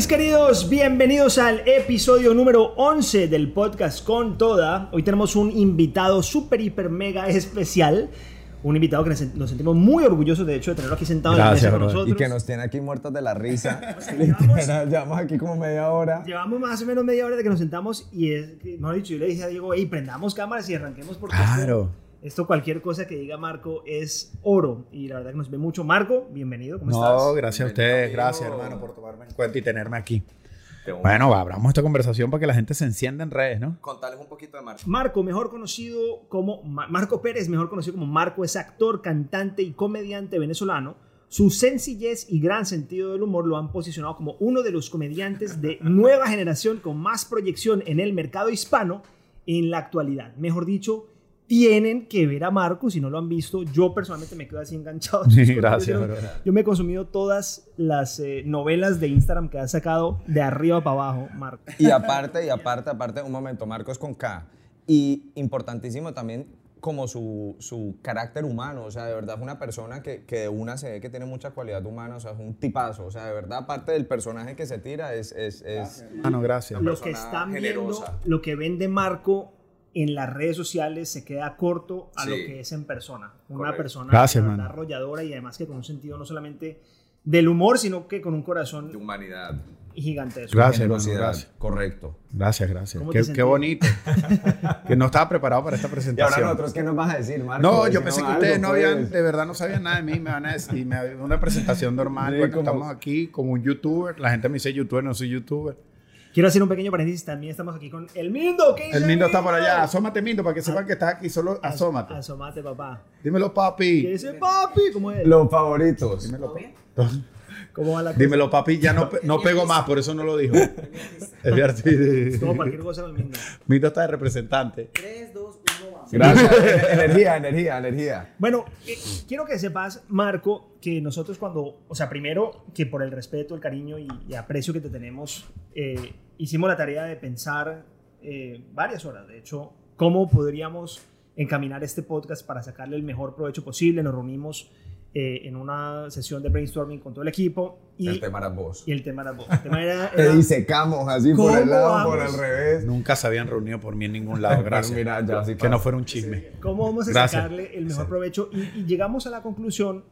¿Cómo están mis queridos? Bienvenidos al episodio número 11 del podcast con toda. Hoy tenemos un invitado súper, hiper, mega especial. Un invitado que nos sentimos muy orgullosos, de hecho, de tenerlo aquí sentado en la mesa con nosotros. Y que nos tiene aquí muertos de la risa. llevamos- Literal, llevamos aquí como media hora. Llevamos más o menos media hora de que nos sentamos y es, mejor dicho, yo le dije a Diego, hey, prendamos cámaras y arranquemos porque Claro. esto, esto cualquier cosa que diga Marco es oro. Y la verdad que nos ve mucho. Marco, bienvenido, ¿cómo No, estás? gracias a ustedes, gracias hermano por tomarme en cuenta y tenerme aquí. Bueno, abramos esta conversación para que la gente se encienda en redes, ¿no? contarles un poquito de Marco. Marco, mejor conocido como Ma- Marco Pérez, mejor conocido como Marco, es actor, cantante y comediante venezolano. Su sencillez y gran sentido del humor lo han posicionado como uno de los comediantes de nueva generación con más proyección en el mercado hispano en la actualidad. Mejor dicho, tienen que ver a Marco si no lo han visto. Yo personalmente me quedo así enganchado. Sí, gracias, yo- bro. Yo me he consumido todas las eh, novelas de Instagram que ha sacado de arriba para abajo, Marco. Y aparte, y aparte, aparte, un momento, Marcos con K. Y importantísimo también como su, su carácter humano, o sea, de verdad es una persona que, que de una se ve que tiene mucha cualidad humana, o sea, es un tipazo, o sea, de verdad, aparte del personaje que se tira, es... es, es Hermano, gracias. lo que están generosa. viendo, lo que ven de Marco en las redes sociales se queda corto a lo que es en persona. Una Correcto. persona Gracias, de mano. arrolladora y además que con un sentido no solamente del humor, sino que con un corazón humanidad. gigantesco. Gracias, gracias. correcto. Gracias, gracias. ¿Cómo Qué, bonito. que no estaba preparado para esta Y presentación. ahora nosotros, ¿qué nos vas a decir, Marco? No, yo pensé que algo, ustedes no pues. habían, de verdad no sabían nada de mí, me van a decir, me una presentación normal. Sí, bueno, como- estamos aquí como un youtuber, la gente me dice youtuber, no soy youtuber. Quiero hacer un pequeño paréntesis, también estamos aquí con el Mindo. ¿qué dice El Mindo está por allá, asómate Mindo para que sepan que estás aquí, solo asómate. Asómate, papá. Dímelo ¿Qué papi. dice papi? ¿Cómo es? Los favoritos. Dímelo, ¿Cómo va la cosa? dímelo papi, ya no, no pegó más, por eso no lo dijo. Es arti- Como cualquier cosa del Mindo. Mindo está de representante. 3, 2, 1, vamos. Gracias. energía, energía, energía. Bueno, eh, quiero que sepas, Marco, que nosotros cuando, o sea, primero que por el respeto, el cariño y, y aprecio que te tenemos, eh, hicimos la tarea de pensar eh, varias horas, de hecho, cómo podríamos encaminar este podcast para sacarle el mejor provecho posible. Nos reunimos eh, en una sesión de brainstorming con todo el equipo y El tema era vos. y el tema era vos. El tema era, Te disecamos así por ¿Cómo el lado, por el revés. Nunca se habían reunido por mí en ningún lado, gracias. Mira, ya sí que no fuera un chisme. cómo vamos a Gracias. sacarle el mejor provecho. Y, y llegamos a la conclusión,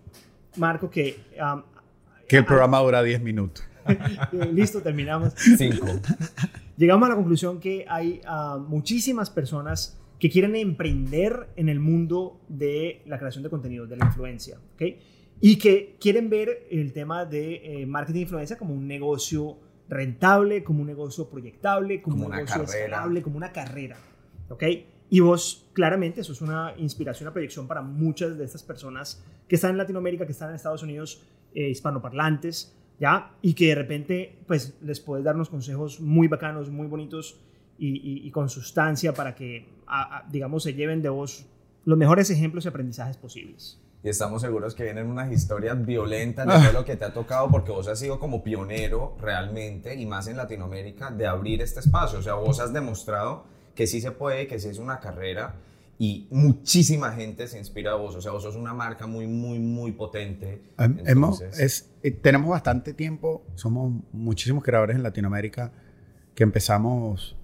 Marco, que... um, Que el programa dura 10 minutos. Eh, Listo, terminamos. Cinco. Llegamos a la conclusión que hay ah, muchísimas personas que quieren emprender en el mundo de la creación de contenido, de la influencia, ¿ok? Y que quieren ver el tema de eh, marketing de influencia como un negocio rentable, como un negocio proyectable, como, Como un una negocio carrera. escalable, como una carrera, ¿ok? Y vos, claramente, eso es una inspiración, una proyección para muchas de estas personas que están en Latinoamérica, que están en Estados Unidos, eh, hispanoparlantes, ¿ya? Y que de repente, pues, les puedes dar unos consejos muy bacanos, muy bonitos y, y- y con sustancia para que, a- a- digamos, se lleven de vos los mejores ejemplos y aprendizajes posibles. Y estamos seguros que vienen unas historias violentas de todo lo que te ha tocado, porque vos has sido como pionero realmente, y más en Latinoamérica, de abrir este espacio. O sea, vos has demostrado que sí se puede, que sí es una carrera, y muchísima gente se inspira a vos. O sea, vos sos una marca muy, muy, muy potente. Hem- hemos- Entonces, es, eh, tenemos bastante tiempo, somos muchísimos creadores en Latinoamérica que empezamos,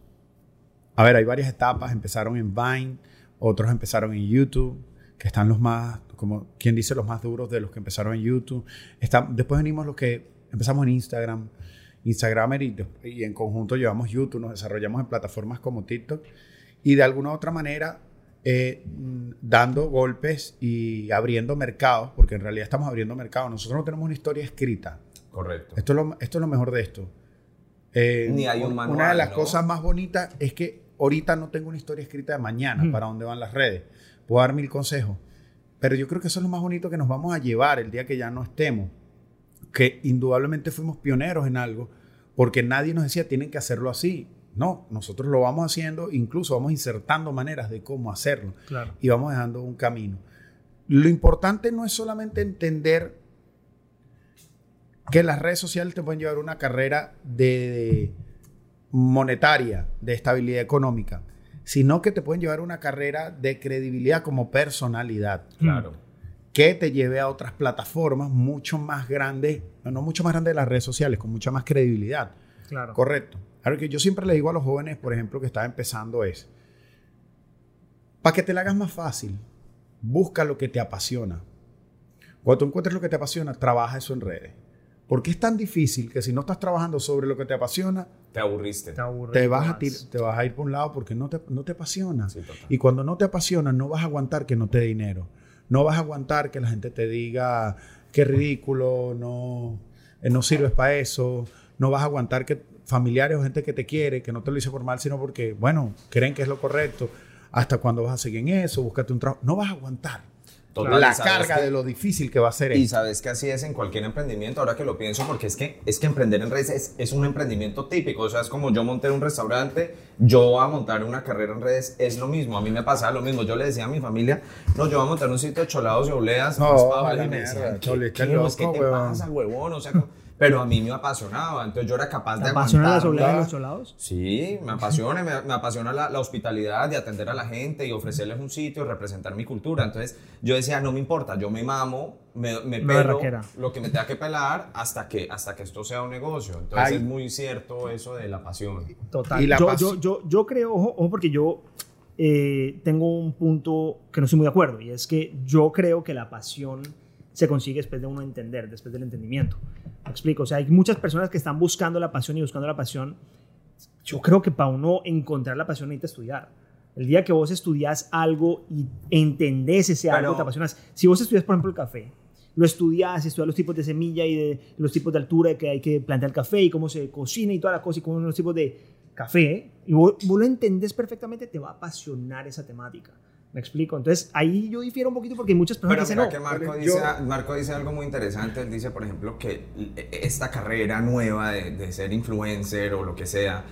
a ver, hay varias etapas, empezaron en Vine, otros empezaron en YouTube, que están los más, como quien dice, los más duros de los que empezaron en YouTube. Está- después venimos los que empezamos en Instagram, Instagramer y, y en conjunto llevamos YouTube, nos desarrollamos en plataformas como TikTok y de alguna u otra manera eh, mm, dando golpes y abriendo mercados, porque en realidad estamos abriendo mercados. Nosotros no tenemos una historia escrita. correcto. Esto es lo, esto es lo mejor de esto. Eh, Ni hay un Una manual, de las ¿no? cosas más bonitas es que ahorita no tengo una historia escrita de mañana Mm. para dónde van las redes. Puedo dar mil consejos. Pero yo creo que eso es lo más bonito que nos vamos a llevar el día que ya no estemos. Que indudablemente fuimos pioneros en algo, porque nadie nos decía tienen que hacerlo así. No, nosotros lo vamos haciendo, incluso vamos insertando maneras de cómo hacerlo Claro. y vamos dejando un camino. Lo importante no es solamente entender que las redes sociales te pueden llevar una carrera de monetaria, de estabilidad económica, sino que te pueden llevar una carrera de credibilidad como personalidad. Claro. que te lleve a otras plataformas mucho más grandes, no, mucho más grandes de las redes sociales, con mucha más credibilidad. Claro. Correcto. Ahora que yo siempre le digo a los jóvenes, por ejemplo, que están empezando es, para que te la hagas más fácil, busca lo que te apasiona. Cuando tú encuentres lo que te apasiona, trabaja eso en redes. Porque es tan difícil que si no estás trabajando sobre lo que te apasiona, Te aburriste. Te, vas, a te vas a ir por un lado porque no te, no te apasiona. Sí. Y cuando no te apasiona, no vas a aguantar que no te dé dinero. No vas a aguantar que la gente te diga qué ridículo, no, eh, no sirves para eso. No vas a aguantar que familiares o gente que te quiere, que no te lo dice por mal, sino porque, bueno, creen que es lo correcto. ¿Hasta cuándo vas a seguir en eso? Búscate un trabajo. No vas a aguantar Total, la carga que- de lo difícil que va a ser Y esto. sabes que así es en cualquier emprendimiento, ahora que lo pienso, porque es que, es que emprender en redes es, es un emprendimiento típico. O sea, es como yo monté un restaurante, yo a montar una carrera en redes es lo mismo. A mí me pasaba lo mismo. Yo le decía a mi familia, no, yo voy a montar un sitio de cholados y obleas. No, raspados", a la y me decían, ¿qué, qué, pues, ¿qué loco, te huevón. pasa, huevón? O sea, pero a mí me apasionaba, entonces yo era capaz ¿Te de aguantarla. obleas de los cholados? Sí, me apasiona, me, me apasiona la, la hospitalidad de atender a la gente y ofrecerles un sitio, representar mi cultura. Entonces yo decía, no me importa, yo me mamo, me, me pelo lo que me tenga que pelar hasta que, hasta que esto sea un negocio. Entonces Ay. es muy cierto eso de la pasión. Total. Y la yo, pas- yo, yo, yo creo, ojo, ojo, porque yo eh, tengo un punto que no estoy muy de acuerdo, y es que yo creo que la pasión se consigue después de uno entender, después del entendimiento. Me explico, o sea, hay muchas personas que están buscando la pasión y buscando la pasión. Yo creo que para uno encontrar la pasión necesita estudiar. El día que vos estudias algo y entendés ese algo, Pero- te apasionas. Si vos estudias, por ejemplo, el café, lo estudias, estudias los tipos de semilla y de los tipos de altura que hay que plantar el café y cómo se cocina y toda la cosa y cómo son los tipos de café, y vos, vos lo entendés perfectamente, te va a apasionar esa temática. ¿Me explico? Entonces, ahí yo difiero un poquito porque hay muchas personas Pero que mira dicen, que Marco dice, yo- Marco dice algo muy interesante. Él dice, por ejemplo, que esta carrera nueva de, de ser influencer o lo que sea,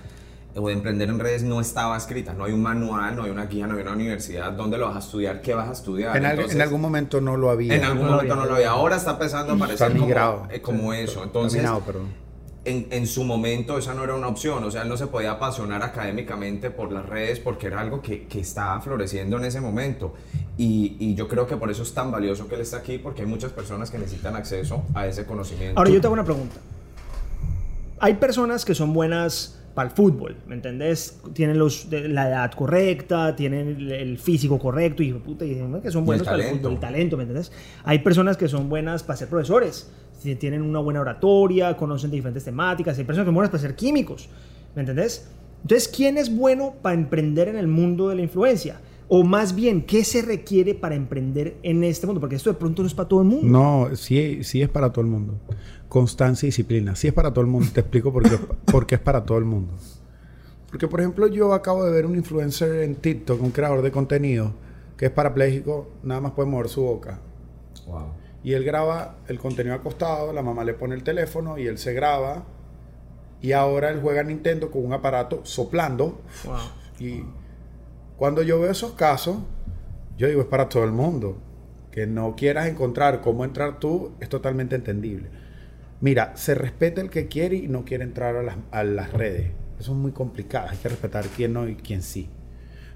o de emprender en redes no estaba escrita. No hay un manual, no hay una guía, no hay una universidad. ¿Dónde lo vas a estudiar? ¿Qué vas a estudiar? En, Entonces, en algún momento no lo había. en algún No momento había. no lo había. Ahora está empezando a aparecer Está como, eh, como eso. Entonces, Caminado, perdón. En, en su momento esa no era una opción, o sea, él no se podía apasionar académicamente por las redes porque era algo que, que estaba floreciendo en ese momento. Y, y yo creo que por eso es tan valioso que él está aquí, porque hay muchas personas que necesitan acceso a ese conocimiento. Ahora yo te hago una pregunta. Hay personas que son buenas para el fútbol, ¿me entendés? Tienen los, la edad correcta, tienen el, físico correcto y, puta, y que son buenos el para el talento. fútbol, el talento, ¿me entendés? Hay personas que son buenas para ser profesores, tienen una buena oratoria, conocen de diferentes temáticas, hay personas que son buenas para ser químicos, ¿me entendés? Entonces, ¿quién es bueno para emprender en el mundo de la influencia? O más bien, ¿qué se requiere para emprender en este mundo? Porque esto de pronto no es para todo el mundo. No, sí, sí es para todo el mundo. Constancia y disciplina. Sí es para todo el mundo. Te explico por qué, por qué es para todo el mundo. Porque, por ejemplo, yo acabo de ver un influencer en TikTok, un creador de contenido, que es parapléjico, nada más puede mover su boca. Wow. Y él graba el contenido acostado, la mamá le pone el teléfono y él se graba. Y ahora él juega a Nintendo con un aparato soplando. Wow. Y cuando yo veo esos casos, yo digo, es para todo el mundo. Que no quieras encontrar cómo entrar tú es totalmente entendible. Mira, se respeta el que quiere y no quiere entrar a las, a las redes. Eso es muy complicado. Hay que respetar quién no y quién sí.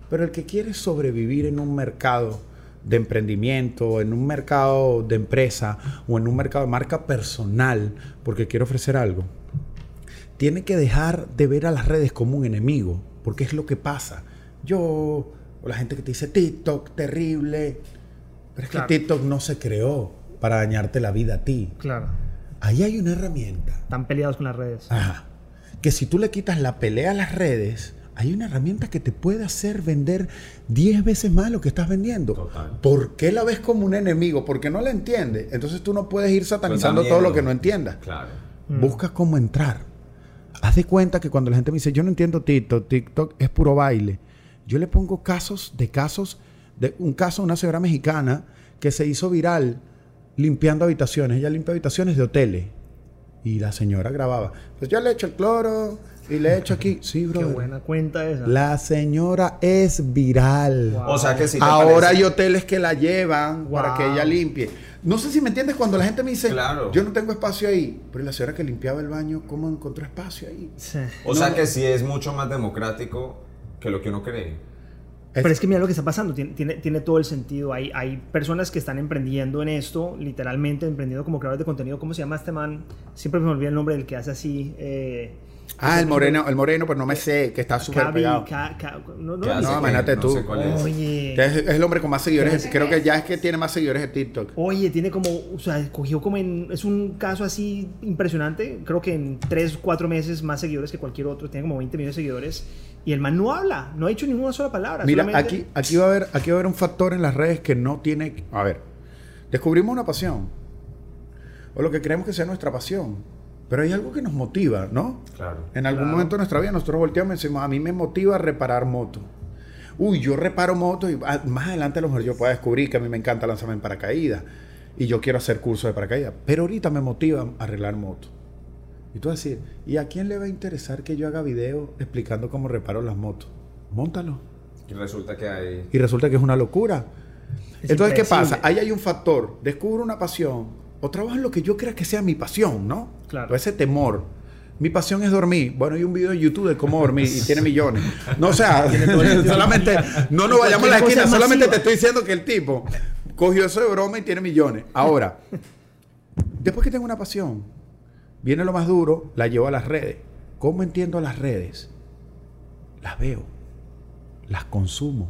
Pero el que quiere sobrevivir en un mercado de emprendimiento, en un mercado de empresa o en un mercado de marca personal, porque quiere ofrecer algo, tiene que dejar de ver a las redes como un enemigo, porque es lo que pasa. Yo, o la gente que te dice TikTok, terrible, pero es Claro. que TikTok no se creó para dañarte la vida a ti. Claro. Ahí hay una herramienta. Están peleados con las redes. Ajá. Que si tú le quitas la pelea a las redes, hay una herramienta que te puede hacer vender 10 veces más lo que estás vendiendo. Total. ¿Por qué la ves como un enemigo? Porque no la entiendes. Entonces tú no puedes ir satanizando Pues todo lo que no entiendas. Claro. Mm. Busca cómo entrar. Haz de cuenta que cuando la gente me dice, yo no entiendo TikTok, TikTok es puro baile. Yo le pongo casos de casos, de un caso de una señora mexicana que se hizo viral limpiando habitaciones. Ella limpia habitaciones de hoteles. Y la señora grababa. Pues yo le echo el cloro y le echo aquí. Sí, Qué bro. buena cuenta esa. La señora es viral. Wow. O sea que si te Ahora parece- hay hoteles que la llevan para que ella limpie. No sé si me entiendes cuando la gente me dice, Claro. yo no tengo espacio ahí. Pero la señora que limpiaba el baño, ¿cómo encontró espacio ahí? Sí. O sea que sí es mucho más democrático que lo que uno cree. Pero es que mira lo que está pasando, tiene, tiene, tiene todo el sentido. Hay, hay personas que están emprendiendo en esto, literalmente emprendiendo como creadores de contenido. ¿Cómo se llama este man? Siempre me olvida el nombre del que hace así. Eh, Ah, el moreno, el moreno, pero no me sé, que está súper pegado. Ca- Ca- no, no, imagínate No tú. sé cuál es. Oye. Que Es, es el hombre con más seguidores. Creo que ya es que tiene más seguidores de TikTok. Oye, tiene como, o sea, cogió como en, es un caso así impresionante, creo que en 3, 4 meses más seguidores que cualquier otro, tiene como 20 millones de seguidores, y el man no habla, no ha dicho ninguna sola palabra. Mira, solamente- aquí, aquí, va a haber, aquí va a haber un factor en las redes que no tiene... A ver, descubrimos una pasión. O lo que creemos que sea nuestra pasión. Pero hay algo que nos motiva, ¿no? Claro. En algún Claro. momento de nuestra vida nosotros volteamos y decimos, a mí me motiva reparar moto. Uy, yo reparo motos y ah, más adelante a lo mejor yo pueda descubrir que a mí me encanta lanzarme en paracaídas y yo quiero hacer curso de paracaídas. Pero ahorita me motiva arreglar motos. Y tú vas a decir, ¿y a quién le va a interesar que yo haga video explicando cómo reparo las motos? Móntalo. Y resulta que hay. Y resulta que es una locura. Es Entonces, ¿qué pasa? Ahí hay un factor. Descubro una pasión o trabajo en lo que yo crea que sea mi pasión, ¿no? Claro. O ese temor. Mi pasión es dormir. Bueno, hay un video en YouTube de cómo dormir y tiene millones. No, o sea, solamente, no nos vayamos a la esquina, solamente masiva. te estoy diciendo que el tipo cogió eso de broma y tiene millones. Ahora, después que tengo una pasión, viene lo más duro, la llevo a las redes. ¿Cómo entiendo las redes? Las veo, las consumo.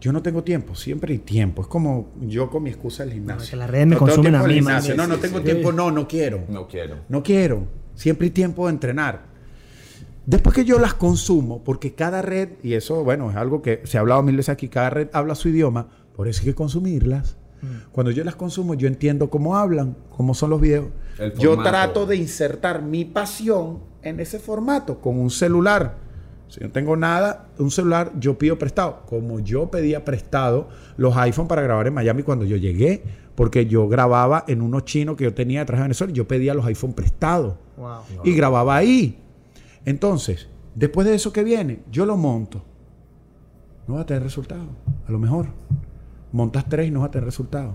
Yo no tengo tiempo, siempre hay tiempo. Es como yo con mi excusa del gimnasio. No, que las redes me No tengo consumen a mí. No, no Sí, tengo sí. tiempo, no, no quiero. No quiero. No quiero. Siempre hay tiempo de entrenar. Después que yo las consumo, porque cada red, y eso, bueno, es algo que se ha hablado mil veces aquí, cada red habla su idioma, por eso hay que consumirlas. Cuando yo las consumo, yo entiendo cómo hablan, cómo son los videos. Yo trato de insertar mi pasión en ese formato, con un celular. Si no tengo nada, un celular, yo pido prestado. Como yo pedía prestado los iPhone para grabar en Miami cuando yo llegué, porque yo grababa en unos chinos que yo tenía detrás de Venezuela, yo pedía los iPhone prestados Wow. y grababa ahí. Entonces, después de eso que viene, yo lo monto. No va a tener resultado. A lo mejor. Montas tres y no va a tener resultado.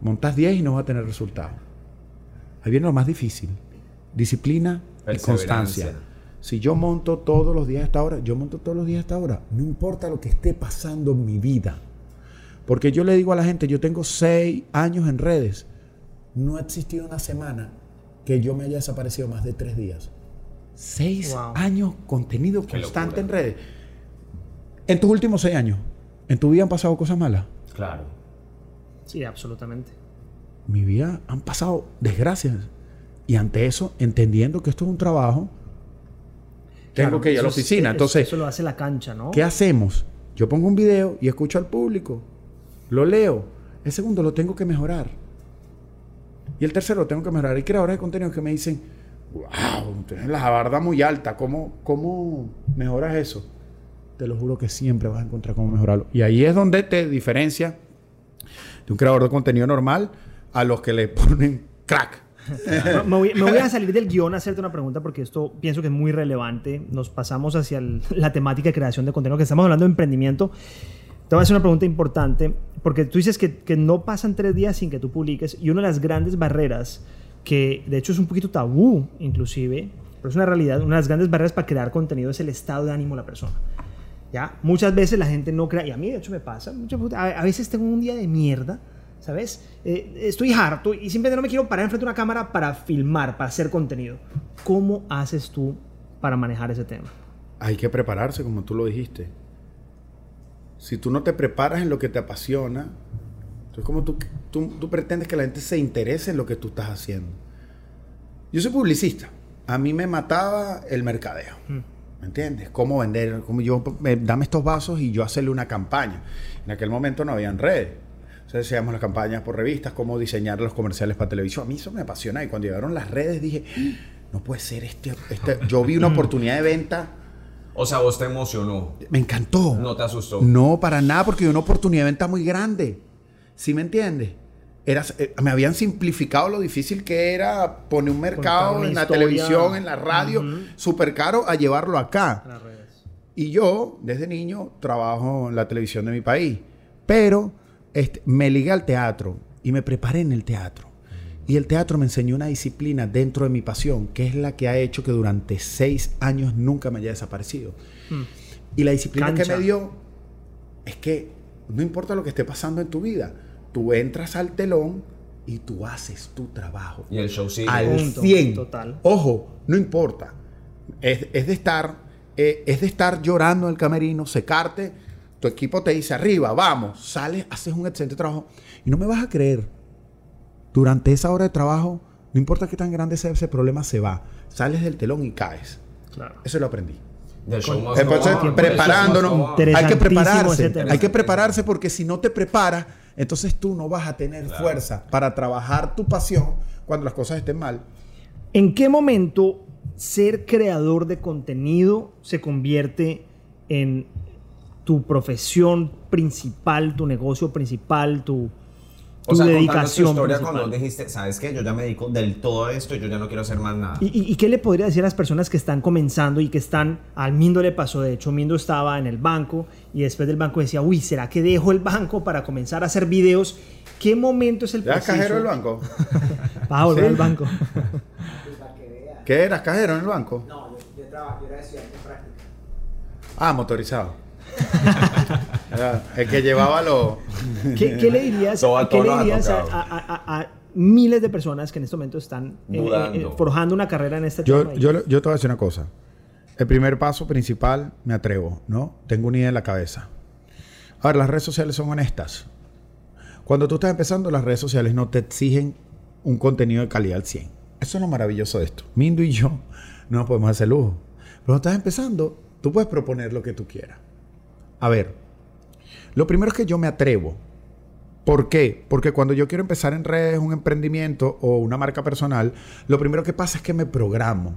Montas 10 y no va a tener resultado. Ahí viene lo más difícil. Disciplina y constancia. Si yo monto todos los días a esta hora, yo monto todos los días a esta hora. No importa lo que esté pasando en mi vida. Porque yo le digo a la gente, yo tengo seis años en redes. No ha existido una semana que yo me haya desaparecido más de tres días. Seis Wow. años contenido Qué constante locura. en redes. En tus últimos seis años, ¿en tu vida han pasado cosas malas? Claro. Sí, absolutamente. En mi vida han pasado desgracias. Y ante eso, entendiendo que esto es un trabajo, tengo Claro, que ir a la es- oficina. Entonces, Eso lo hace la cancha, ¿no? ¿Qué hacemos? Yo pongo un video y escucho al público. Lo leo. El segundo lo tengo que mejorar. Y el tercero lo tengo que mejorar. Hay creadores de contenido que me dicen, wow, tienes la barda muy alta. ¿Cómo, ¿Cómo mejoras eso? Te lo juro que siempre vas a encontrar cómo mejorarlo. Y ahí es donde te diferencia de un creador de contenido normal a los que le ponen crack. Me- voy, me voy a salir del guion a hacerte una pregunta porque esto pienso que es muy relevante. Nos pasamos hacia el- la temática de creación de contenido, que estamos hablando de emprendimiento. Te voy a hacer una pregunta importante porque tú dices que, que no pasan tres días sin que tú publiques y una de las grandes barreras, que de hecho es un poquito tabú inclusive, pero es una realidad, una de las grandes barreras para crear contenido es el estado de ánimo de la persona. ¿Ya? Muchas veces la gente no crea, y a mí de hecho me pasa, a veces tengo un día de mierda, ¿sabes? Eh, estoy harto y simplemente no me quiero parar enfrente de una cámara para filmar, para hacer contenido. ¿Cómo haces tú para manejar ese tema? Hay que prepararse, como tú lo dijiste. Si tú no te preparas en lo que te apasiona, entonces como tú, tú, tú pretendes que la gente se interese en lo que tú estás haciendo. Yo soy publicista. A mí me mataba el mercadeo. ¿Me entiendes? Cómo vender, cómo yo, me- dame estos vasos y yo hacerle una campaña. En aquel momento no habían redes. Entonces hacíamos las campañas por revistas, cómo diseñar los comerciales para televisión. A mí eso me apasiona. Y cuando llegaron las redes dije, "Ah, no puede ser este, este". Yo vi una oportunidad de venta. O sea, vos te emocionó. Me encantó. No te asustó. No, para nada, porque una oportunidad de venta muy grande. ¿Sí me entiendes? Era, eh, me habían simplificado lo difícil que era poner un mercado en la historia. televisión, en la radio, Ujú. súper caro, a llevarlo acá. Las redes. Y yo, desde niño, trabajo en la televisión de mi país. Pero este, me ligué al teatro y me preparé en el teatro. Y el teatro me enseñó una disciplina dentro de mi pasión, que es la que ha hecho que durante seis años nunca me haya desaparecido. Mm. Y la disciplina Cancha. que me dio es que no importa lo que esté pasando en tu vida, tú entras al telón y tú haces tu trabajo. Y el show sigue. Al Punto, 100. total. Ojo, no importa. Es, es de estar, eh, es de estar llorando en el camerino, secarte. Tu equipo te dice arriba, vamos, sales, haces un excelente trabajo. Y no me vas a creer. Durante esa hora de trabajo, no importa qué tan grande sea ese problema, se va. Sales del telón y caes. Claro. Eso lo aprendí. Entonces, on. preparándonos, hay que prepararse. Hay que prepararse porque si no te preparas, entonces tú no vas a tener Claro. fuerza para trabajar tu pasión cuando las cosas estén mal. ¿En qué momento ser creador de contenido se convierte en tu profesión principal, tu negocio principal, tu, tu O sea, contando tu dedicación historia principal? cuando dijiste, ¿sabes qué? Yo ya me dedico del todo a esto y yo ya no quiero hacer más nada. ¿Y, y- y qué le podría decir a las personas que están comenzando y que están, al Mindo le pasó, de hecho, Mindo estaba en el banco y después del banco decía, uy, ¿será que dejo el banco para comenzar a hacer videos? ¿Qué momento es el ¿Eras preciso cajero del banco? para volver Sí. al banco? que vea. ¿Qué eras cajero en el banco? No, yo, yo, yo era estudiante en práctica. Ah, motorizado. Era el que llevaba los... ¿Qué, qué le dirías, Todo a qué todo le dirías a, tocado. a- a- a miles de personas que en este momento están eh, Dudando. eh, forjando una carrera en este Yo, tema? yo, yo te voy a decir una cosa. El primer paso principal, me atrevo, ¿no? Tengo una idea en la cabeza. A ver, las redes sociales son honestas. Cuando tú estás empezando, las redes sociales no te exigen un contenido de calidad al 100. Eso es lo maravilloso de esto. Mindo y yo no nos podemos hacer lujo. Pero cuando estás empezando, tú puedes proponer lo que tú quieras. A ver, lo primero es que yo me atrevo. ¿Por qué? Porque cuando yo quiero empezar en redes un emprendimiento o una marca personal, lo primero que pasa es que me programo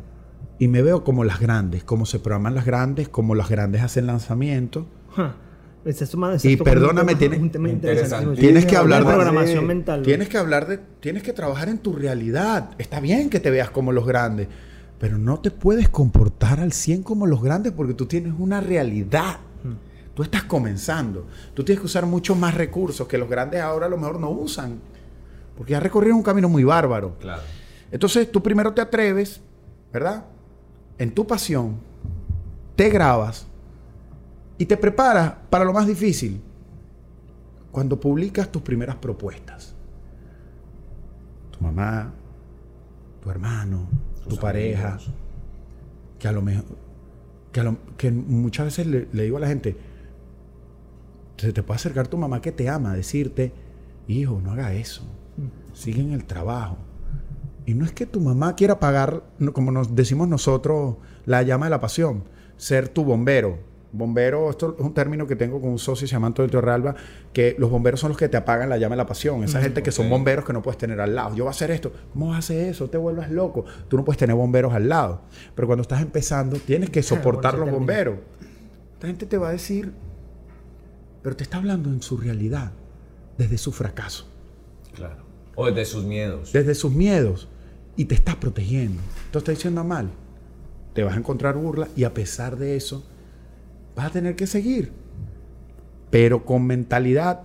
y me veo como las grandes, como se programan las grandes, como las grandes hacen lanzamientos. Estás Y perdóname. Tienes que hablar de de programación Sí. mental. Tienes que hablar de, tienes que trabajar en tu realidad. Está bien que te veas como los grandes, pero no te puedes comportar al 100 como los grandes porque tú tienes una realidad. Tú estás comenzando. Tú tienes que usar muchos más recursos que los grandes ahora a lo mejor no usan. Porque ya recorrieron un camino muy bárbaro. Claro. Entonces tú primero te atreves, ¿verdad? En tu pasión, te grabas y te preparas para lo más difícil. Cuando publicas tus primeras propuestas. Tu mamá, tu hermano, tu pareja, amigos. que a lo mejor, que, a lo- que muchas veces le, le digo a la gente, se te puede acercar tu mamá que te ama, decirte, hijo, no haga eso, sigue en el trabajo. Y no es que tu mamá quiera pagar, como nos decimos nosotros, la llama de la pasión, ser tu bombero. Bombero, esto es un término que tengo con un socio, se llama Antonio Torralba, que los bomberos son los que te apagan la llama de la pasión. Esa gente que son bomberos que no puedes tener al lado. Yo voy a hacer esto. ¿Cómo vas a hacer eso? Te vuelvas loco. Tú no puedes tener bomberos al lado. Pero cuando estás empezando, tienes que soportar los bomberos. Esta gente te va a decir, pero te está hablando en su realidad, desde su fracaso Claro. O de sus miedos. desde sus miedos y te estás protegiendo. Te está diciendo mal. Te vas a encontrar burla y a pesar de eso vas a tener que seguir. Pero con mentalidad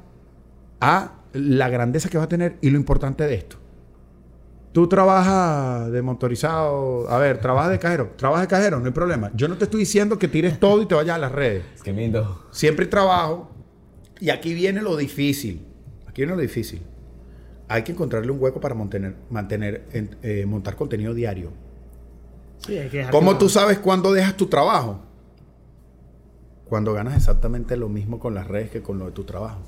a la grandeza que va a tener y lo importante de esto. Tú trabajas de motorizado, a ver, trabajas de cajero, trabajas de cajero, no hay problema. Yo no te estoy diciendo que tires todo y te vayas a las redes. Es que mindo. Siempre trabajo. Y aquí viene lo difícil. Aquí viene lo difícil. Hay que encontrarle un hueco para mantener, mantener en- eh, montar contenido diario. Sí, hay que dejar ¿Cómo que- tú sabes cuándo dejas tu trabajo? Cuando ganas exactamente lo mismo con las redes que con lo de tu trabajo.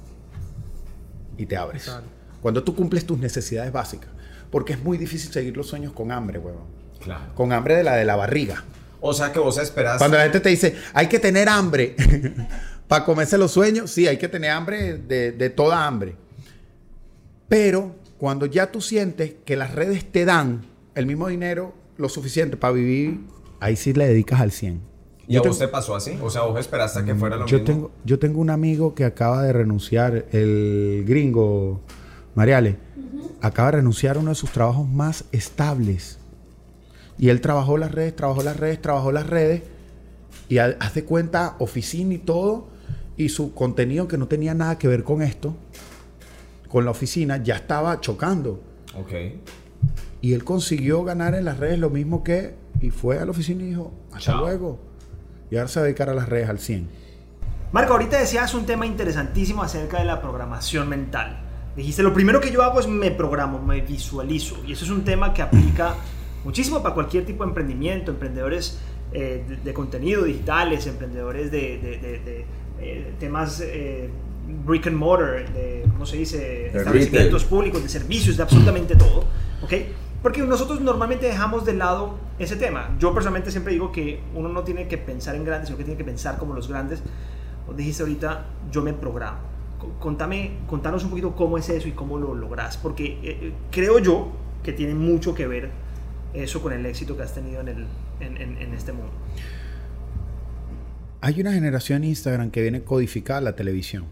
Y te abres. Exacto. Cuando tú cumples tus necesidades básicas. Porque es muy difícil seguir los sueños con hambre, huevón. Claro. Con hambre de la de la barriga. O sea que vos esperás. Cuando la gente te dice, hay que tener hambre para comerse los sueños, sí, hay que tener hambre de, de toda hambre. Pero cuando ya tú sientes que las redes te dan el mismo dinero, lo suficiente para vivir, ahí sí le dedicas al 100. ¿Y a Yo vos tengo- te pasó así? O sea, vos esperaste a que fuera lo yo mismo. tengo, yo tengo un amigo que acaba de renunciar, el gringo Mariale, acaba de renunciar a uno de sus trabajos más estables. Y él trabajó las redes, trabajó las redes, trabajó las redes. Y ha- haz de cuenta, oficina y todo. Y su contenido que no tenía nada que ver con esto, con la oficina, ya estaba chocando. Ok. Y él consiguió ganar en las redes lo mismo que. Y fue a la oficina y dijo, hasta Chao. luego. Y ahora se va a dedicar a las redes al 100. Marco, ahorita decías un tema interesantísimo acerca de la programación mental. Dijiste, lo primero que yo hago es me programo, me visualizo. Y eso es un tema que aplica muchísimo para cualquier tipo de emprendimiento, emprendedores eh, de, de contenido digitales, emprendedores de, de- eh, temas eh, brick and mortar, de, ¿cómo se dice? De Establecimientos retail. públicos, de servicios, de absolutamente todo. ¿Ok? Porque nosotros normalmente dejamos de lado ese tema. Yo personalmente siempre digo que uno no tiene que pensar en grandes, sino que tiene que pensar como los grandes. Vos dijiste ahorita, yo me programo. Co- Contame, contanos un poquito cómo es eso y cómo lo lográs, porque eh, eh, creo yo que tiene mucho que ver eso con el éxito que has tenido en, el, en, en- en este mundo. Hay una generación en Instagram que viene codificada a la televisión.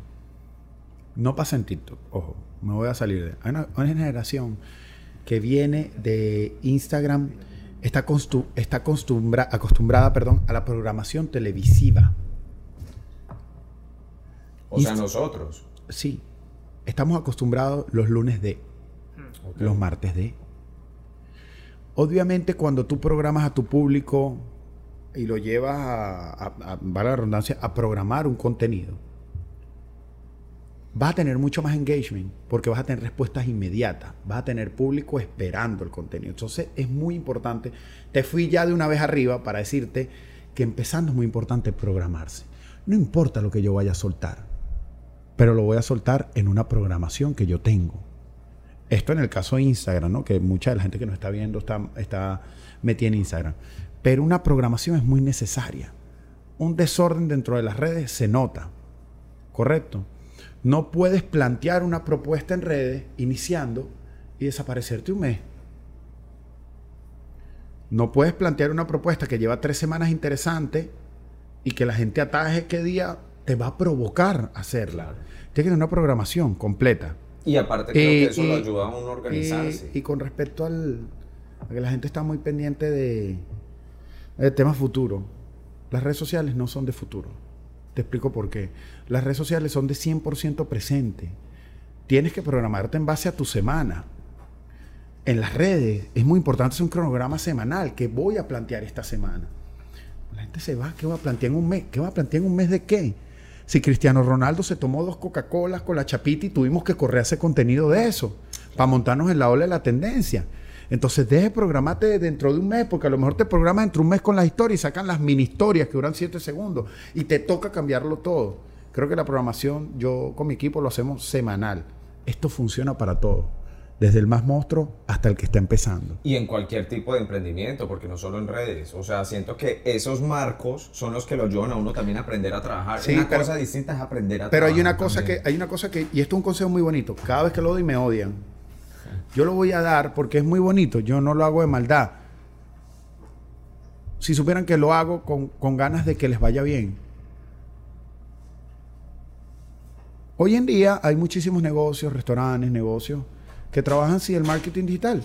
No pasa en TikTok, ojo, me voy a salir de. Hay una, una generación que viene de Instagram, está, costu- está acostumbra- acostumbrada perdón, a la programación televisiva. O sea, nosotros. Sí, estamos acostumbrados los lunes de, los martes de. Obviamente cuando tú programas a tu público y lo llevas a, la redundancia, a programar un contenido, vas a tener mucho más engagement porque vas a tener respuestas inmediatas, vas a tener público esperando el contenido. Entonces es muy importante, te fui ya de una vez arriba para decirte que empezando es muy importante programarse. No importa lo que yo vaya a soltar, pero lo voy a soltar en una programación que yo tengo. Esto en el caso de Instagram, ¿no? Que mucha de la gente que nos está viendo está, está metida en Instagram. Pero una programación es muy necesaria. Un desorden dentro de las redes se nota. ¿Correcto? No puedes plantear una propuesta en redes iniciando y desaparecerte un mes. No puedes plantear una propuesta que lleva tres semanas interesante y que la gente ataje qué día te va a provocar hacerla. Tienes que tener una programación completa. Y aparte creo Eh, que eso lo ayuda a uno a organizarse. Y, y con respecto al a que la gente está muy pendiente de, de temas futuro, las redes sociales no son de futuro. Te explico por qué. Las redes sociales son de 100% presente. Tienes que programarte en base a tu semana. En las redes es muy importante hacer un cronograma semanal que voy a plantear esta semana. La gente se va, ¿qué va a plantear en un mes? ¿Qué va a plantear en un mes de qué? Si Cristiano Ronaldo se tomó dos Coca-Colas con la chapita y tuvimos que correr ese contenido de eso, para montarnos en la ola de la tendencia. Entonces deje de programarte dentro de un mes, porque a lo mejor te programas dentro de un mes con las historias y sacan las mini historias que duran 7 segundos y te toca cambiarlo todo. Creo que la programación, yo con mi equipo lo hacemos semanal. Esto funciona para todo, desde el más monstruo hasta el que está empezando. Y en cualquier tipo de emprendimiento, porque no solo en redes. O sea, siento que esos marcos son los que lo ayudan a uno también a aprender a trabajar. Sí, una pero- cosa distinta es aprender a Pero hay trabajar. una cosa también. que, hay una cosa que, y esto es un consejo muy bonito. Cada vez que lo doy me odian. Yo lo voy a dar porque es muy bonito. Yo no lo hago de maldad. Si supieran que lo hago con, con ganas de que les vaya bien. Hoy en día hay muchísimos negocios, restaurantes, negocios que trabajan sin el marketing digital.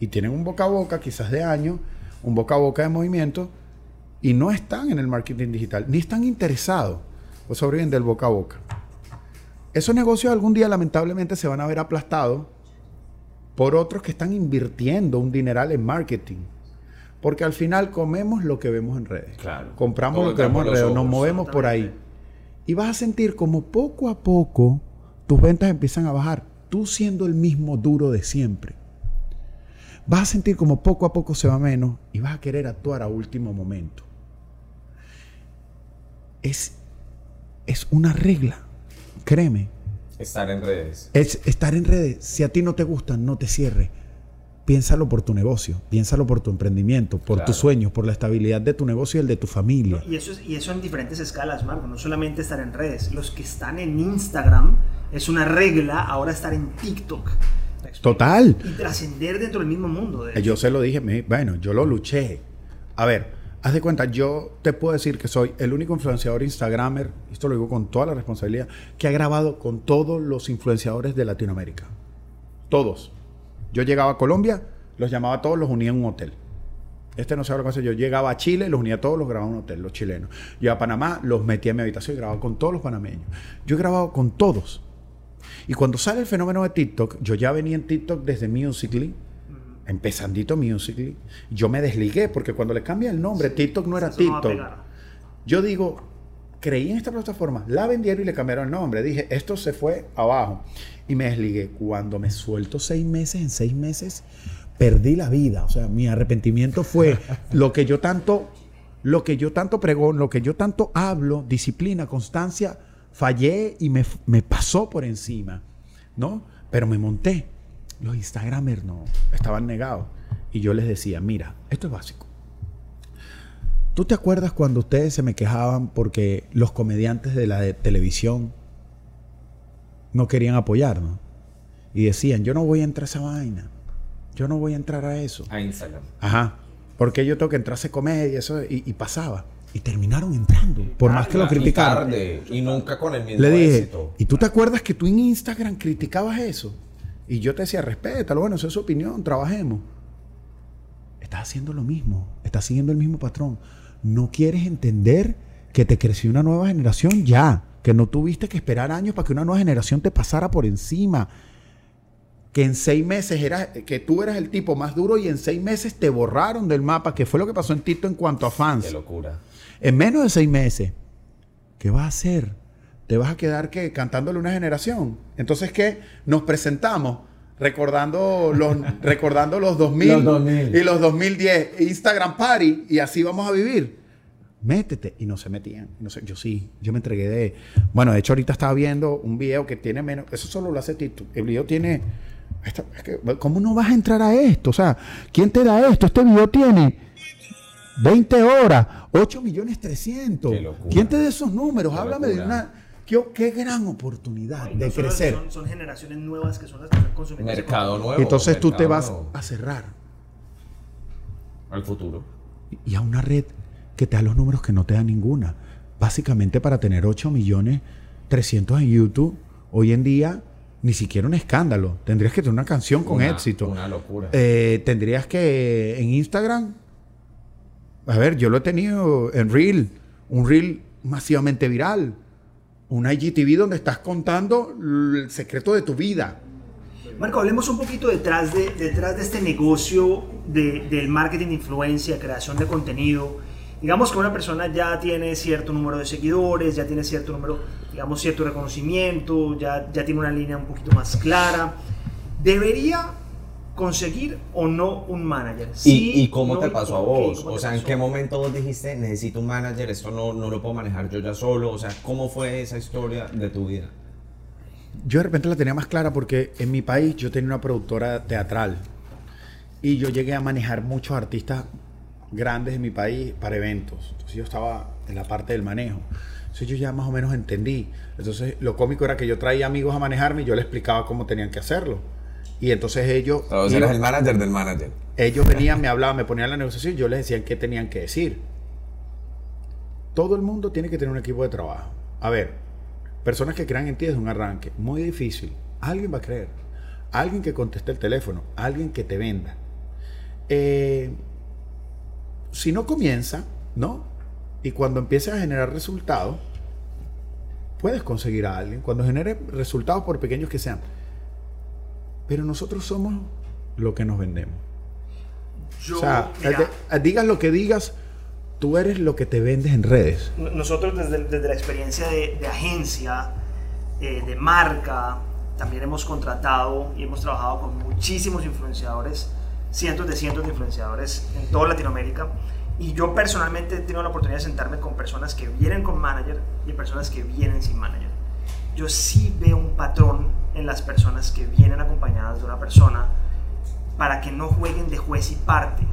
Y tienen un boca a boca, quizás de años, un boca a boca de movimiento, y no están en el marketing digital, ni están interesados, o sobreviven del boca a boca. Esos negocios algún día lamentablemente se van a ver aplastados por otros que están invirtiendo un dineral en marketing. Porque al final comemos lo que vemos en redes. Claro. Compramos lo que vemos en redes, nos movemos por ahí. Y vas a sentir como poco a poco tus ventas empiezan a bajar. Tú siendo el mismo duro de siempre. Vas a sentir como poco a poco se va menos y vas a querer actuar a último momento. Es, es una regla. Créeme. Estar en redes. Es estar en redes. Si a ti no te gusta, no te cierres. Piénsalo por tu negocio, piénsalo por tu emprendimiento, por Claro. tus sueños, por la estabilidad de tu negocio y el de tu familia. Y eso, es, y eso en diferentes escalas, Marco. No solamente estar en redes. Los que están en Instagram es una regla ahora estar en TikTok. Total. Y trascender dentro del mismo mundo. de hecho. Yo se lo dije, me- bueno, yo lo luché. A ver, haz de cuenta, yo te puedo decir que soy el único influenciador Instagramer, esto lo digo con toda la responsabilidad, que ha grabado con todos los influenciadores de Latinoamérica. Todos. Yo llegaba a Colombia, los llamaba a todos, los unía en un hotel. Este no sabe lo que hace. Yo llegaba a Chile, los unía a todos, los grababa en un hotel, los chilenos. Yo a Panamá, los metía en mi habitación y grababa con todos los panameños. Yo he grabado con todos. Y cuando sale el fenómeno de TikTok, yo ya venía en TikTok desde Musical.ly, empezandito Musical.ly. Yo me desligué porque cuando le cambia el nombre, TikTok no era no TikTok. Yo digo, creí en esta plataforma, la vendieron y le cambiaron el nombre. Dije, esto se fue abajo. Y me desligué. Cuando me suelto seis meses, en seis meses, perdí la vida. O sea, mi arrepentimiento fue lo que yo tanto, lo que yo tanto pregono, lo que yo tanto hablo, disciplina, constancia, fallé y me, me pasó por encima. ¿No? Pero me monté. Los Instagramers no, estaban negados. Y yo les decía, mira, esto es básico. ¿Tú te acuerdas cuando ustedes se me quejaban porque los comediantes de la de televisión no querían apoyarnos? Y decían, yo no voy a entrar a esa vaina. Yo no voy a entrar a eso. A Instagram. Ajá. Porque yo tengo que entrar a hacer comedia eso, y, y pasaba. Y terminaron entrando. Por más que lo Y tarde, y nunca con el mismo Le dije, éxito. ¿y tú te acuerdas que tú en Instagram criticabas eso? Y yo te decía, respétalo, bueno, esa es su opinión, trabajemos. Estás haciendo lo mismo, estás siguiendo el mismo patrón. No quieres entender que te creció una nueva generación ya, que no tuviste que esperar años para que una nueva generación te pasara por encima. Que en seis meses eras, que tú eras el tipo más duro y en seis meses te borraron del mapa, que fue lo que pasó en Tito en cuanto a fans. Qué locura. En menos de seis meses, ¿qué vas a hacer? ¿Te vas a quedar que cantándole una generación? Entonces, ¿qué? Nos presentamos recordando los, recordando los 2000, Los 2000. y los 2010, Instagram Party, y así vamos a vivir. Métete. Y no se metían. No sé, yo sí, yo me entregué de... Bueno, de hecho, ahorita estaba viendo un video que tiene menos... Eso solo lo hace Tito. El video tiene... esta- es que, ¿Cómo no vas a entrar a esto? O sea, ¿quién te da esto? Este video tiene 20 horas, 8 millones 300. Qué locura. ¿Quién te da esos números? Qué Háblame de una... Qué, qué gran oportunidad no de crecer. Son, son generaciones nuevas que son las que están consumiendo. Mercado nuevo. Entonces tú te vas nuevo. a cerrar. al futuro. y a una red que te da los números que no te da ninguna. Básicamente para tener 8 millones 300 en YouTube, hoy en día ni siquiera un escándalo. Tendrías que tener una canción con Una- éxito. Una locura. Eh, tendrías que en Instagram, a ver, yo lo he tenido en Reel, un Reel masivamente viral, un IGTV donde estás contando el secreto de tu vida. Marco, hablemos un poquito detrás de, detrás de este negocio de- del marketing de influencia, creación de contenido. Digamos que una persona ya tiene cierto número de seguidores, ya tiene cierto número, digamos, cierto reconocimiento, ya, ya tiene una línea un poquito más clara. ¿Debería conseguir o no un manager? ¿Y, Sí, y cómo no, te pasó a vos? O sea, ¿en qué momento vos dijiste, necesito un manager, esto no, no lo puedo manejar yo ya solo? O sea, ¿cómo fue esa historia de tu vida? Yo de repente la tenía más clara porque en mi país yo tenía una productora teatral y yo llegué a manejar muchos artistas grandes en mi país para eventos. Entonces yo estaba en la parte del manejo. Entonces yo ya más o menos entendí. Entonces lo cómico era que yo traía amigos a manejarme y yo les explicaba cómo tenían que hacerlo. Y entonces ellos, O sea, iban- eres el manager del manager. ellos venían, me hablaban, me ponían la negociación y yo les decía qué tenían que decir. Todo el mundo tiene que tener un equipo de trabajo. A ver, personas que crean en ti desde un arranque, muy difícil. Alguien va a creer. Alguien que conteste el teléfono, alguien que te venda. Eh, si no comienza, ¿no? Y cuando empiezas a generar resultados, puedes conseguir a alguien. Cuando genere resultados, por pequeños que sean. Pero nosotros somos lo que nos vendemos. Yo, o sea, mira, de- eh, digas lo que digas, tú eres lo que te vendes en redes. No- Nosotros desde, desde la experiencia de, de agencia, eh, de marca, también hemos contratado y hemos trabajado con muchísimos influenciadores, cientos de cientos de influenciadores en toda Latinoamérica. Y yo personalmente he tenido la oportunidad de sentarme con personas que vienen con manager y personas que vienen sin manager. Yo sí veo un patrón en las personas que vienen acompañadas de una persona para que no jueguen de juez y parte.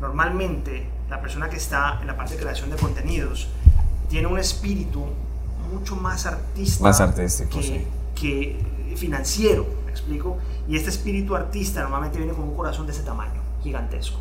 Normalmente, la persona que está en la parte de creación de contenidos tiene un espíritu mucho más artista Más artístico, que, sí. que financiero, ¿me explico? Y este espíritu artista normalmente viene con un corazón de ese tamaño, gigantesco.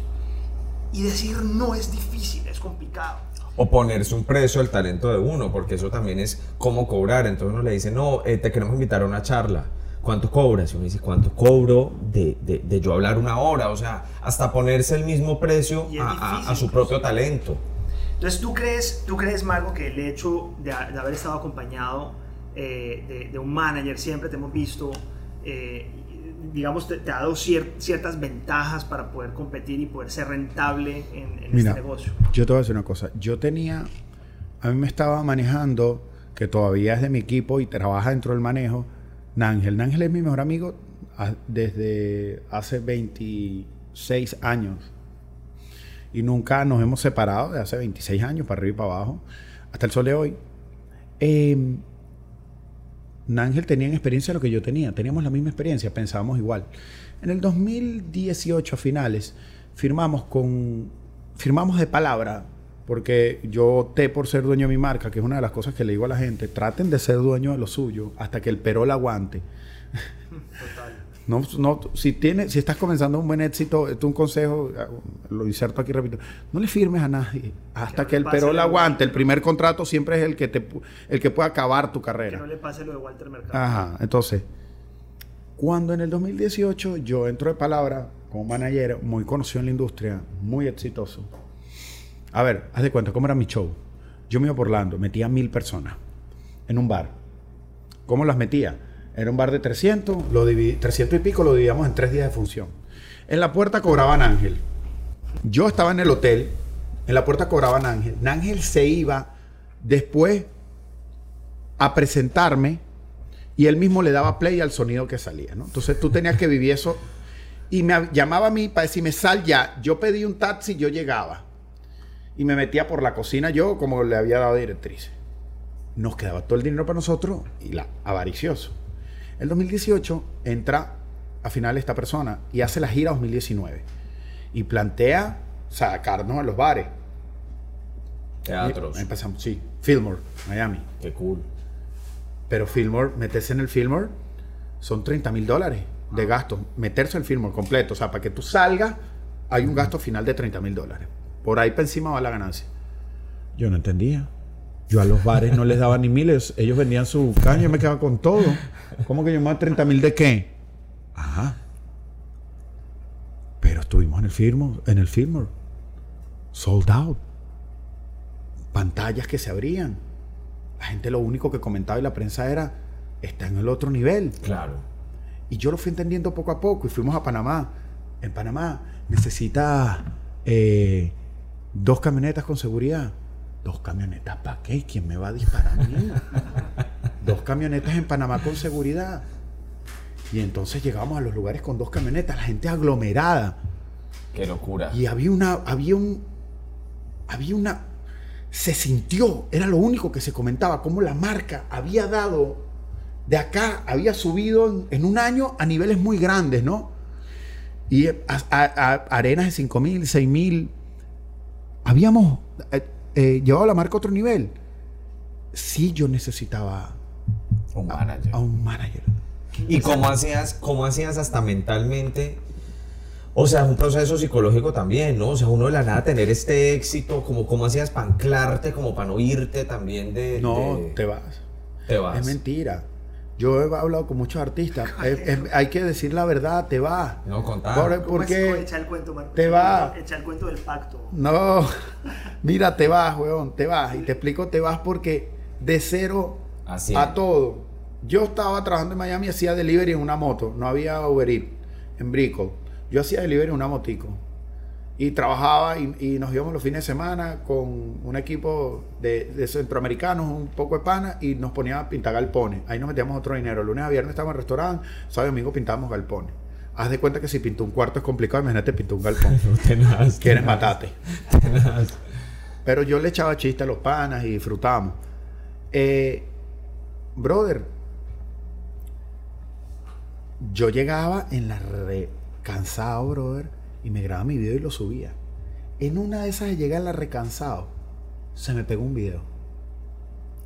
Y decir no es difícil, es complicado. O ponerse un precio al talento de uno, porque eso también es cómo cobrar. Entonces uno le dice, no, eh, te queremos invitar a una charla. ¿Cuánto cobras? Y uno dice, ¿cuánto cobro de, de- de yo hablar una hora? O sea, hasta ponerse el mismo precio a, a- a difícil, su pues. propio talento. Entonces, ¿tú crees, tú crees Marco, que el hecho de, de haber estado acompañado eh, de, de un manager, siempre te hemos visto, eh, digamos, te, te ha dado cier- ciertas ventajas para poder competir y poder ser rentable en, en Mira, este negocio? yo te voy a decir una cosa. Yo tenía a mí me estaba manejando, que todavía es de mi equipo y trabaja dentro del manejo, Nángel. Nángel es mi mejor amigo a- desde hace 26 años. Y nunca nos hemos separado de hace 26 años, para arriba y para abajo, hasta el sol de hoy. Eh, Nángel tenía experiencia de lo que yo tenía. Teníamos la misma experiencia, pensábamos igual. En el 2018, a finales, firmamos con. Firmamos de palabra, porque yo opté por ser dueño de mi marca, que es una de las cosas que le digo a la gente. Traten de ser dueño de lo suyo hasta que el perol aguante. No, no, si, tienes, si estás comenzando un buen éxito, esto es un consejo, lo inserto aquí, repito, no le firmes a nadie hasta que le el perol lo- aguante. El primer contrato siempre es el que, te, el que puede acabar tu Que carrera. no le pase lo de Walter Mercado. Ajá, entonces, cuando en el 2018 yo entro de palabra como manager, muy conocido en la industria, muy exitoso. A ver, haz de cuenta, ¿cómo era mi show? Yo me iba por Orlando, metía mil personas en un bar. ¿Cómo las metía? Era un bar de 300, lo dividí, 300 y pico lo dividíamos en tres días de función. En la puerta cobraban Ángel. Yo estaba en el hotel, en la puerta cobraban Ángel. Ángel se iba después a presentarme y él mismo le daba play al sonido que salía, ¿no? Entonces tú tenías que vivir eso y me llamaba a mí para decirme sal ya. Yo pedí un taxi, yo llegaba y me metía por la cocina yo como le había dado directrices. Nos quedaba todo el dinero para nosotros y la avaricioso. El 2018 entra a final esta persona y hace la gira 2019 y plantea sacarnos a los bares. Teatros. Y Empezamos, sí, Fillmore, Miami. Qué cool. Pero Fillmore, meterse en el Fillmore son 30 mil dólares de gasto. Meterse en el Fillmore completo. O sea, para que tú salgas, hay un gasto final de 30 mil dólares. Por ahí para encima va la ganancia. Yo no entendía. Yo a los bares no les daba ni miles. Ellos vendían su caña y me quedaba con todo. ¿Cómo que yo más 30 mil de qué? Ajá. Pero estuvimos en el Fillmore. En el Fillmore. Sold out. Pantallas que se abrían. La gente lo único que comentaba y la prensa era, está en el otro nivel. Claro. Y yo lo fui entendiendo poco a poco y fuimos a Panamá. En Panamá necesita eh, dos camionetas con seguridad. ¿Dos camionetas para qué? ¿Quién me va a disparar a mí? dos camionetas en Panamá con seguridad. Y entonces llegamos a los lugares con dos camionetas, la gente aglomerada. Qué locura. Y había una, había un, había una, se sintió, era lo único que se comentaba, cómo la marca había dado, de acá había subido en, en un año a niveles muy grandes, ¿no? Y a, a- a- arenas de 5 mil, 6 mil, habíamos eh, llevado la marca a otro nivel. Sí, yo necesitaba Un a- manager. a un manager. ¿Y cómo hacías, cómo hacías hasta mentalmente? O sea, es un proceso psicológico también, ¿no? O sea, uno de la nada tener este éxito, como cómo hacías para anclarte, como para no irte también de... No, de- te vas. te vas. Es mentira. Yo he hablado con muchos artistas. Es- es- hay que decir la verdad, te vas. No, contar. Por- porque Echa el cuento, Marco. te va. Echa el cuento del pacto. no, mira, te vas, weón, te vas. Y te explico, te vas porque de cero Así. a todo. Yo estaba trabajando en Miami, hacía delivery en una moto. No había Uber Eats en Brico. Yo hacía delivery en una motico. Y trabajaba y, y nos íbamos los fines de semana con un equipo de, de centroamericanos, un poco de pana, y nos poníamos a pintar galpones. Ahí nos metíamos otro dinero. Lunes a viernes estábamos en el restaurante, sábado y domingo pintábamos galpones. Haz de cuenta que si pintó un cuarto es complicado, imagínate pintar un galpón. Tenaz, Quieres tenaz, matarte. tenaz. Pero yo le echaba chiste a los panas y disfrutábamos. Eh, brother, yo llegaba en la re cansado, brother, y me grababa mi video y lo subía. En una de esas de llegar la recansado, se me pegó un video.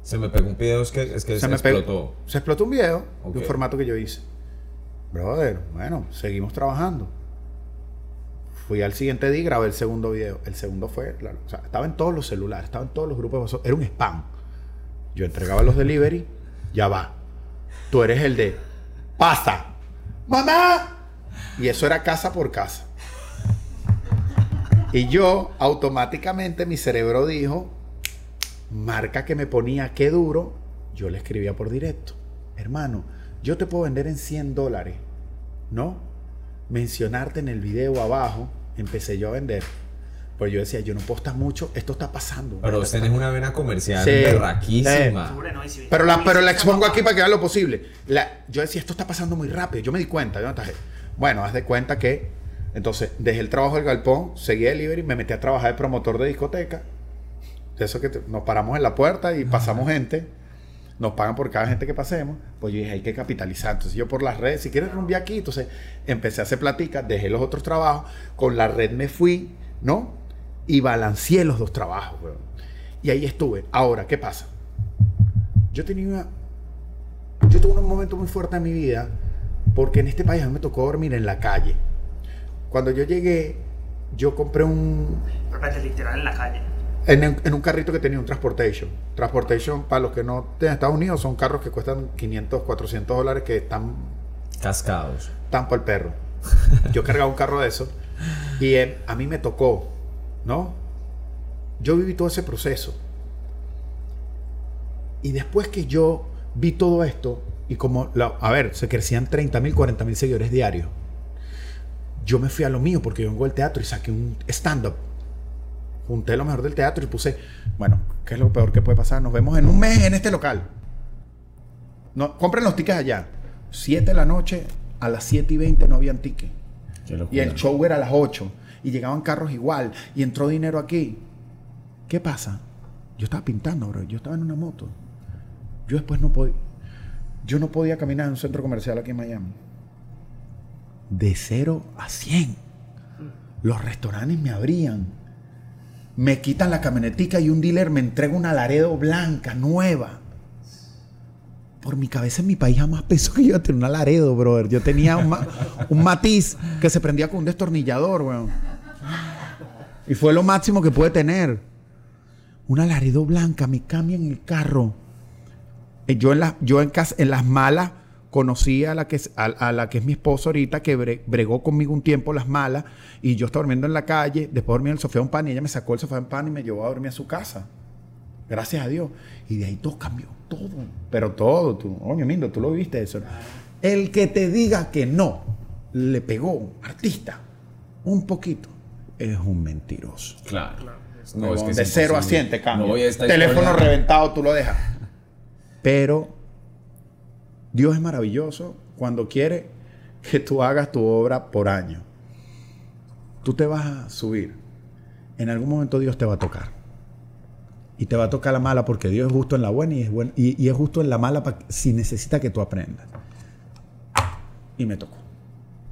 Se me pegó un video, es que, es que se, se me pegó- explotó. se explotó un video de un formato que yo hice. Brother, bueno, seguimos trabajando. Fui al siguiente día y grabé el segundo video. El segundo fue, claro, o sea, estaba en todos los celulares, estaba en todos los grupos. Era un spam. Yo entregaba los delivery, ya va. Tú eres el de pasa, mamá. Y eso era casa por casa. Y yo automáticamente mi cerebro dijo, marca que me ponía qué duro, yo le escribía por directo. Hermano, yo te puedo vender en 100 dólares, ¿no? Mencionarte en el video abajo, empecé yo a vender. Pero yo decía, yo no puedo estar mucho, esto está pasando. Pero vos tenés una vena comercial Sí. si- Pero la, pero la expongo aquí para que vean lo posible. La- yo decía, esto está pasando muy rápido. Yo me di cuenta. Yo no. Bueno, haz de cuenta que. Entonces, dejé el trabajo del galpón, seguí delivery, me metí a trabajar de promotor de discoteca. Eso que te- nos paramos en la puerta y pasamos gente. Nos pagan por cada gente que pasemos. Pues yo dije, hay que capitalizar. Entonces, yo por las redes, si quieres rumbear aquí, entonces empecé a hacer platica, dejé los otros trabajos. Con la red me fui, ¿no? Y balanceé los dos trabajos, weón. Y ahí estuve. Ahora, ¿qué pasa? Yo tenía una, yo tuve un momento muy fuerte en mi vida porque en este país a mí me tocó dormir en la calle. Cuando yo llegué, yo compré un, Pero literal en la calle. en, un- en un carrito que tenía un Transportation. Transportation, para los que no estén en Estados Unidos, son carros que cuestan 500, 400 dólares que están, Cascados. están para el perro. Yo cargaba un carro de esos y eh, a mí me tocó, ¿no? Yo viví todo ese proceso. Y después que yo vi todo esto, y como, la- a ver, se crecían 30 mil, 40 mil seguidores diarios, yo me fui a lo mío porque yo vengo del teatro y saqué un stand-up. Junté lo mejor del teatro y puse, bueno, ¿qué es lo peor que puede pasar? Nos vemos en un mes en este local. No, compren los tickets allá. 7 de la noche, a las 7 y 20 no habían tickets. Y el show era a las 8. Y llegaban carros igual. Y entró dinero aquí. ¿Qué pasa? Yo estaba pintando, bro. Yo estaba en una moto. Yo después no podía. Yo no podía caminar en un centro comercial aquí en Miami. De 0 a 100. Los restaurantes me abrían. Me quitan la camionetica y un dealer me entrega una Laredo blanca, nueva. Por mi cabeza en mi país jamás pensó que yo iba a tener una Laredo, brother. Yo tenía un, ma- un matiz que se prendía con un destornillador, weón. Y fue lo máximo que pude tener. Una Laredo blanca, me cambian el carro. Eh, Yo en, yo en, en las malas conocí a la, que es, a, a la que es mi esposa ahorita, que bre- bregó conmigo un tiempo las malas, y yo estaba durmiendo en la calle, después dormí en el sofá de un pan, y ella me sacó el sofá de un pan y me llevó a dormir a su casa. Gracias a Dios. Y de ahí todo cambió, todo. Pero todo, tú, oye, Mindo, tú lo viste eso. El que te diga que no, le pegó, artista, un poquito, es un mentiroso. Claro. Huevón, es de es 0 a imposible. 100 te cambia. No, Teléfono historia- reventado, tú lo dejas. Pero Dios es maravilloso cuando quiere que tú hagas tu obra por año. Tú te vas a subir. En algún momento Dios te va a tocar. Y te va a tocar la mala porque Dios es justo en la buena y es, y, es justo en la mala si necesita que tú aprendas. Y me tocó.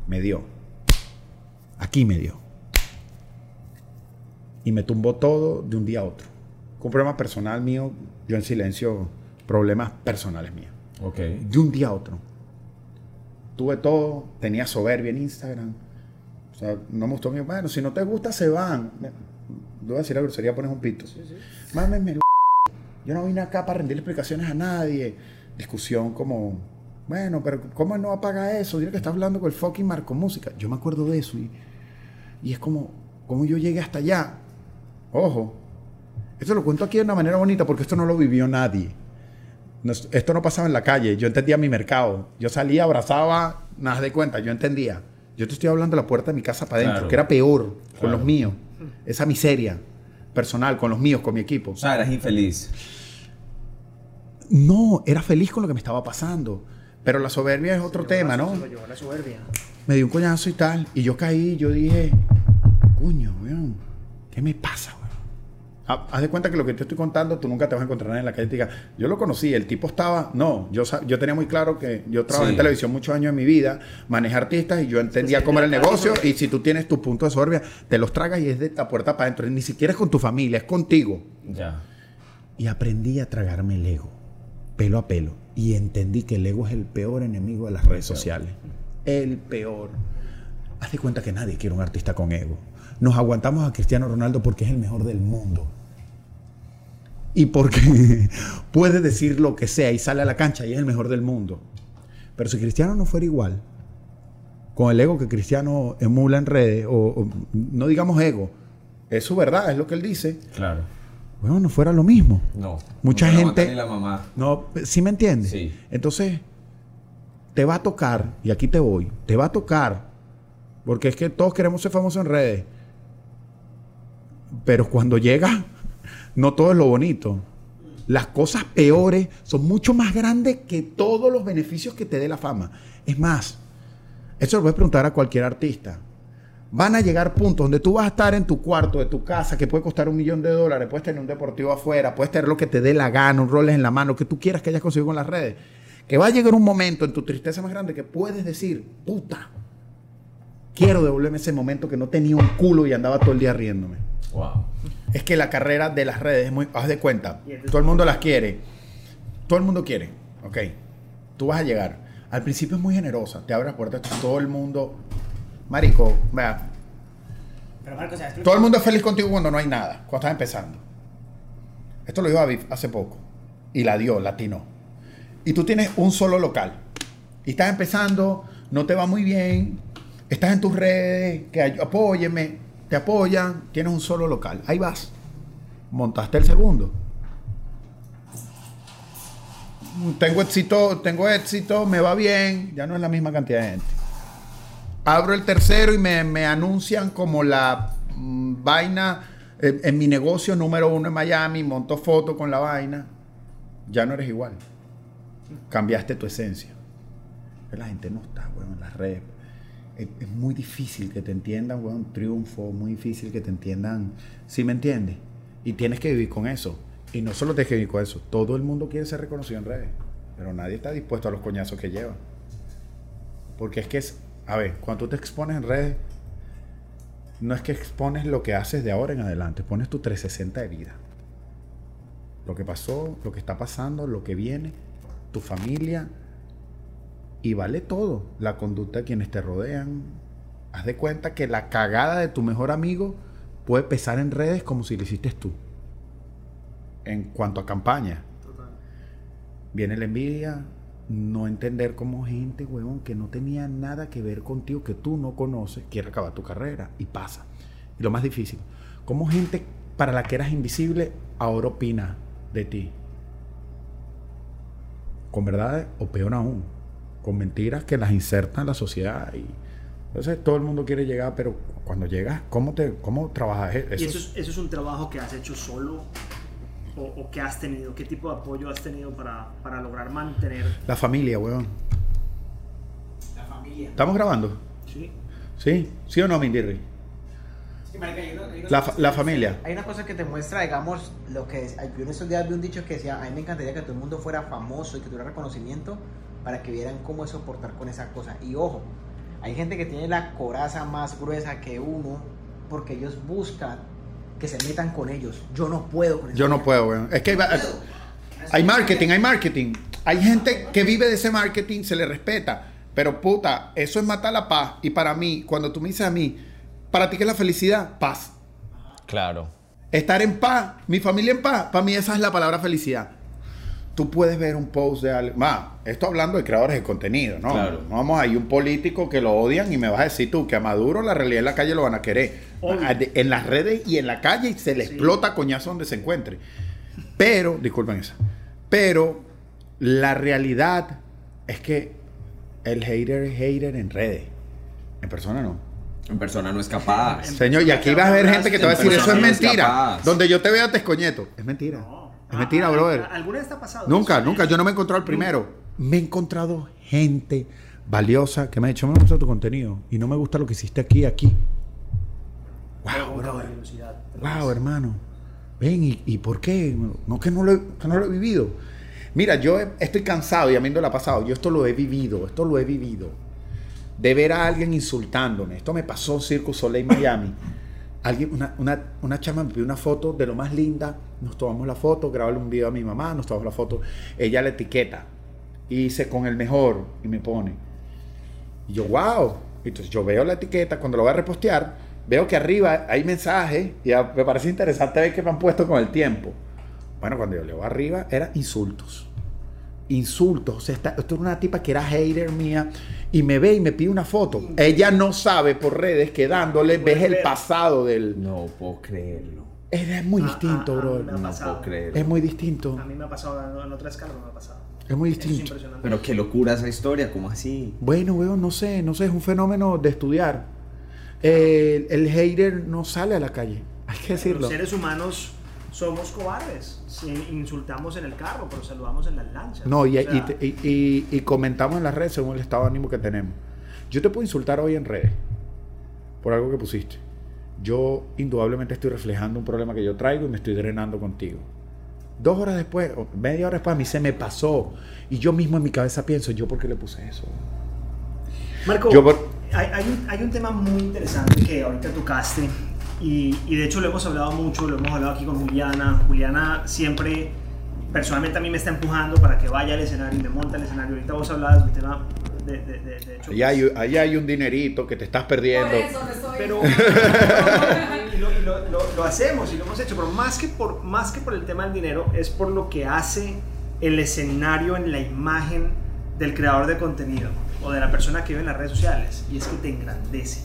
Me dio. Aquí me dio y me tumbó todo de un día a otro. Con un problema personal mío, yo en silencio, problemas personales míos. Ok. De un día a otro. Tuve todo, tenía soberbia en Instagram. O sea, no me gustó mi. Bueno, si no te gusta, se van. A decir la grosería, pones un pito. Mámeme el Yo no vine acá para rendir explicaciones a nadie. Discusión como. Bueno, pero ¿cómo no apaga eso? Dile que está hablando con el fucking Marco Música. Yo me acuerdo de eso y, y es como, como yo llegué hasta allá. Ojo, esto lo cuento aquí de una manera bonita porque esto no lo vivió nadie. Esto no pasaba en la calle. Yo entendía mi mercado. Yo salía, abrazaba, nada de cuenta. Yo entendía. Yo te estoy hablando de la puerta de mi casa para adentro, Claro. que era peor con Claro. los míos. Esa miseria personal, con los míos, con mi equipo. O sea, eras infeliz. No, era feliz con lo que me estaba pasando. Pero la soberbia es otro tema, ¿no? Se lo llevó la soberbia. me dio un coñazo y tal. Y yo caí, yo dije, coño, weón, ¿qué me pasa, weón? Ha- Haz de cuenta que lo que te estoy contando, tú nunca te vas a encontrar en la calle y te diga, yo lo conocí, el tipo estaba, no, yo, yo tenía muy claro que yo trabajé en televisión muchos años en mi vida, manejé artistas y yo entendía cómo era el negocio y si tú tienes tu punto de soberbia, te los tragas y es de la puerta para adentro, ni siquiera es con tu familia, es contigo. Ya. Y aprendí a tragarme el ego, pelo a pelo. Y entendí que el ego es el peor enemigo de las redes sociales. El peor. Haz de cuenta que nadie quiere un artista con ego. Nos aguantamos a Cristiano Ronaldo porque es el mejor del mundo. Y porque puede decir lo que sea y sale a la cancha y es el mejor del mundo. Pero si Cristiano no fuera igual, con el ego que Cristiano emula en redes, o, o no digamos ego, es su verdad, es lo que él dice, Claro. bueno, no fuera lo mismo. No. Mucha no te gente- la mamá. No, ¿sí me entiendes? Sí. Entonces, te va a tocar, y aquí te voy, te va a tocar, porque es que todos queremos ser famosos en redes. Pero cuando llega, no todo es lo bonito. Las cosas peores son mucho más grandes que todos los beneficios que te dé la fama. Es más, eso lo a preguntar a cualquier artista. Van a llegar puntos donde tú vas a estar en tu cuarto de tu casa, que puede costar un millón de dólares, puedes tener un deportivo afuera, puedes tener lo que te dé la gana, un roles en la mano, que tú quieras que hayas conseguido con las redes. Que va a llegar un momento en tu tristeza más grande que puedes decir, puta, quiero devolverme ese momento que no tenía un culo y andaba todo el día riéndome. Wow. Es que la carrera de las redes es muy. Haz de cuenta. Todo el mundo las quiere. Todo el mundo quiere. Ok. Tú vas a llegar. Al principio es muy generosa. Te abre las puertas. Todo el mundo. Marico, vea. Pero Marco, ¿sabes? Todo el mundo es feliz contigo cuando no hay nada. Cuando estás empezando. Esto lo dijo David hace poco. Y la dio, la atinó. Y tú tienes un solo local. Y estás empezando, no te va muy bien. Estás en tus redes, que apóyeme, te apoyan. Tienes un solo local. Ahí vas. Montaste el segundo. Tengo éxito, tengo éxito, me va bien. Ya no es la misma cantidad de gente. Abro el tercero y me, me anuncian como la mm, vaina en, en mi negocio número uno en Miami. Monto foto con la vaina. Ya no eres igual. Cambiaste tu esencia. La gente no está, weón, en las redes. Es, muy difícil que te entiendan, weón, triunfo. Muy difícil que te entiendan. ¿Sí me entiendes? Y tienes que vivir con eso. Y no solo tienes que vivir con eso. Todo el mundo quiere ser reconocido en redes. Pero nadie está dispuesto a los coñazos que lleva. Porque es que es, a ver, cuando tú te expones en redes, no es que expones lo que haces de ahora en adelante, pones tu 360 de vida. Lo que pasó, lo que está pasando, lo que viene, tu familia, y vale todo. La conducta de quienes te rodean. Haz de cuenta que la cagada de tu mejor amigo puede pesar en redes como si lo hiciste tú. En cuanto a campaña. Viene la envidia, no entender cómo gente, huevón, que no tenía nada que ver contigo, que tú no conoces, quiere acabar tu carrera y pasa. Y lo más difícil, cómo gente para la que eras invisible ahora opina de ti. Con verdades o peor aún, con mentiras que las insertan en la sociedad. Y entonces todo el mundo quiere llegar, pero cuando llegas, ¿cómo, te, cómo trabajas eso? ¿Y eso es, eso es un trabajo que has hecho solo o, o que has tenido? ¿Qué tipo de apoyo has tenido para, para lograr mantener? La familia, huevón. La familia. ¿Estamos grabando? Sí. ¿Sí? ¿Sí o no, Mindirri? Sí, marica, hay una- hay una La, cosa- la familia. Hay una cosa que te muestra, digamos, lo que es. Yo en esos días vi un dicho que decía: A mí me encantaría que todo el mundo fuera famoso y que tuviera reconocimiento para que vieran cómo es soportar con esa cosa. Y ojo, hay gente que tiene la coraza más gruesa que uno porque ellos buscan que se metan con ellos. Yo no puedo con eso. Yo no puedo, weón. Es que hay, hay marketing, hay marketing. Hay gente que vive de ese marketing, se le respeta. Pero puta, eso es matar la paz. Y para mí, cuando tú me dices a mí, para ti qué es la felicidad, paz. Claro. Estar en paz, mi familia en paz, para mí esa es la palabra felicidad. Tú puedes ver un post de algo. Más, esto hablando de creadores de contenido, ¿no? Claro. No Vamos, hay un político que lo odian y me vas a decir tú que a Maduro la realidad en la calle lo van a querer. Obvio. En las redes y en la calle y se le Sí. explota coñazo donde se encuentre. Pero, disculpen esa. Pero la realidad es que el hater es hater en redes. En persona no. En persona no es capaz. Señor, y aquí vas a ver gente que te va a decir, eso es persona no es mentira. Donde yo te vea te escoñeto. Es mentira. No. Es mentira, Ah, brother. ah, ¿Alguna vez te ha pasado? Nunca, eso? nunca. Yo no me he encontrado el primero. Me he encontrado gente valiosa que me ha dicho, me gusta tu contenido y no me gusta lo que hiciste aquí, aquí. Wow, brother. Wow, hermano. Ven, ¿y, y por qué? No que no, lo he, que no lo he vivido. Mira, yo estoy cansado y a mí no lo ha pasado. Yo esto lo he vivido, esto lo he vivido. De ver a alguien insultándome. Esto me pasó en Circus Soleil Miami. Alguien, una, una, una chama me pidió una foto de lo más linda. Nos tomamos la foto, grabé un video a mi mamá, nos tomamos la foto. Ella la etiqueta. Y hice con el mejor y me pone. Y yo, wow. Entonces yo veo la etiqueta, cuando lo voy a repostear, veo que arriba hay mensajes y a- me parece interesante ver que me han puesto con el tiempo. Bueno, cuando yo leo arriba, era insultos. Insultos. O sea, esta- esto era una tipa que era hater mía y me ve y me pide una foto. Ella no sabe por redes que dándole ves el pasado del... No puedo creerlo. Es muy Ah, distinto, ah, ah, bro. me ha No pasado. puedo creerlo. Es muy distinto. A mí me ha pasado en otra escala, no me ha pasado. Es muy es distinto. impresionante. Pero qué locura esa historia, ¿cómo así? Bueno, weón, no sé, no sé, es un fenómeno de estudiar. El, el hater no sale a la calle. Hay que decirlo. Los seres humanos somos cobardes. Si insultamos en el carro, pero saludamos en las lanchas. No, y, O y- sea, y- y- y comentamos en las redes según el estado de ánimo que tenemos. Yo te puedo insultar hoy en redes por algo que pusiste. Yo indudablemente estoy reflejando un problema que yo traigo y me estoy drenando contigo. Dos horas después, o media hora después, a mí se me pasó. Y yo mismo en mi cabeza pienso, ¿yo por qué le puse eso? Marco, Yo por- hay, hay un, hay un tema muy interesante que ahorita tocaste y, y de hecho lo hemos hablado mucho, lo hemos hablado aquí con Juliana. Juliana siempre, personalmente a mí me está empujando para que vaya al escenario y me monta al escenario. Ahorita vos hablabas del tema de, de, de, hecho. Allá hay, allá hay un dinerito que te estás perdiendo. Por eso estoy. Pero y lo, y lo- lo- lo hacemos y lo hemos hecho, pero más que, por, más que por el tema del dinero, es por lo que hace el escenario en la imagen del creador de contenido o de la persona que vive en las redes sociales, y es que te engrandece.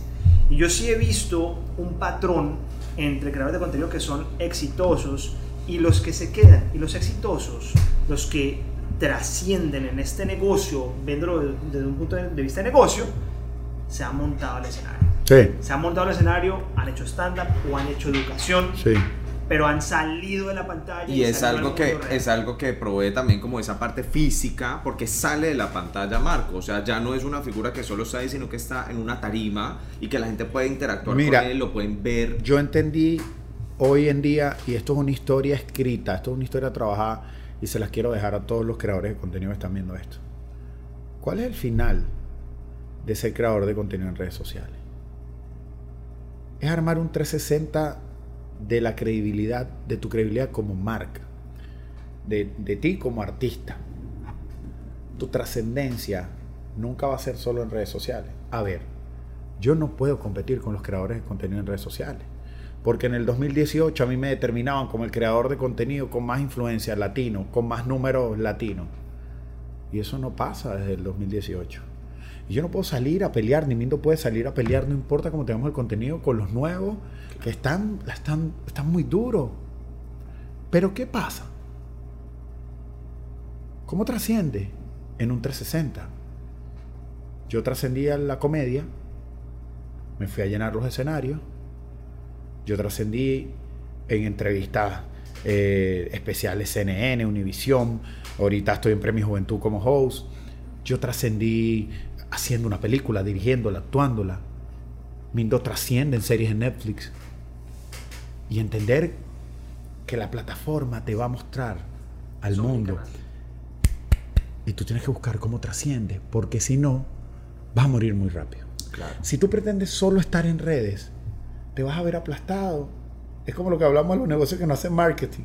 Y yo sí he visto un patrón entre creadores de contenido que son exitosos y los que se quedan, y los exitosos, los que trascienden en este negocio, viéndolo de- desde un punto de vista de negocio, se han montado al escenario Sí, se han montado al escenario, han hecho stand-up o han hecho educación, sí. pero han salido de la pantalla. Y es salieron algo, al que, real. es algo que provee también como esa parte física, porque sale de la pantalla Marco. O sea, ya no es una figura que solo está ahí, sino que está en una tarima y que la gente puede interactuar Mira, con él, lo pueden ver. Yo entendí hoy en día, y esto es una historia escrita, esto es una historia trabajada, y se las quiero dejar a todos los creadores de contenido que están viendo esto. ¿Cuál es el final de ser creador de contenido en redes sociales? Es armar un 360 de la credibilidad, de tu credibilidad como marca, de, de ti como artista. Tu trascendencia nunca va a ser solo en redes sociales. A ver, yo no puedo competir con los creadores de contenido en redes sociales. Porque en el 2018 a mí me determinaban como el creador de contenido con más influencia latino, con más números latinos. Y eso no pasa desde el 2018. Y yo no puedo salir a pelear, ni Mindo puede salir a pelear, no importa cómo tengamos el contenido, con los nuevos que están, están, están muy duros. Pero ¿qué pasa? ¿Cómo trasciende en un 360? Yo trascendí a la comedia, me fui a llenar los escenarios, yo trascendí en entrevistas eh, especiales CNN, Univisión, ahorita estoy en Premio Juventud como host, yo trascendí haciendo una película, dirigiéndola, actuándola. Mindo trasciende en series en Netflix. Y entender que la plataforma te va a mostrar al Son mundo. Y tú tienes que buscar cómo trasciende, porque si no, vas a morir muy rápido. Claro. Si tú pretendes solo estar en redes, te vas a ver aplastado. Es como lo que hablamos de los negocios que no hacen marketing.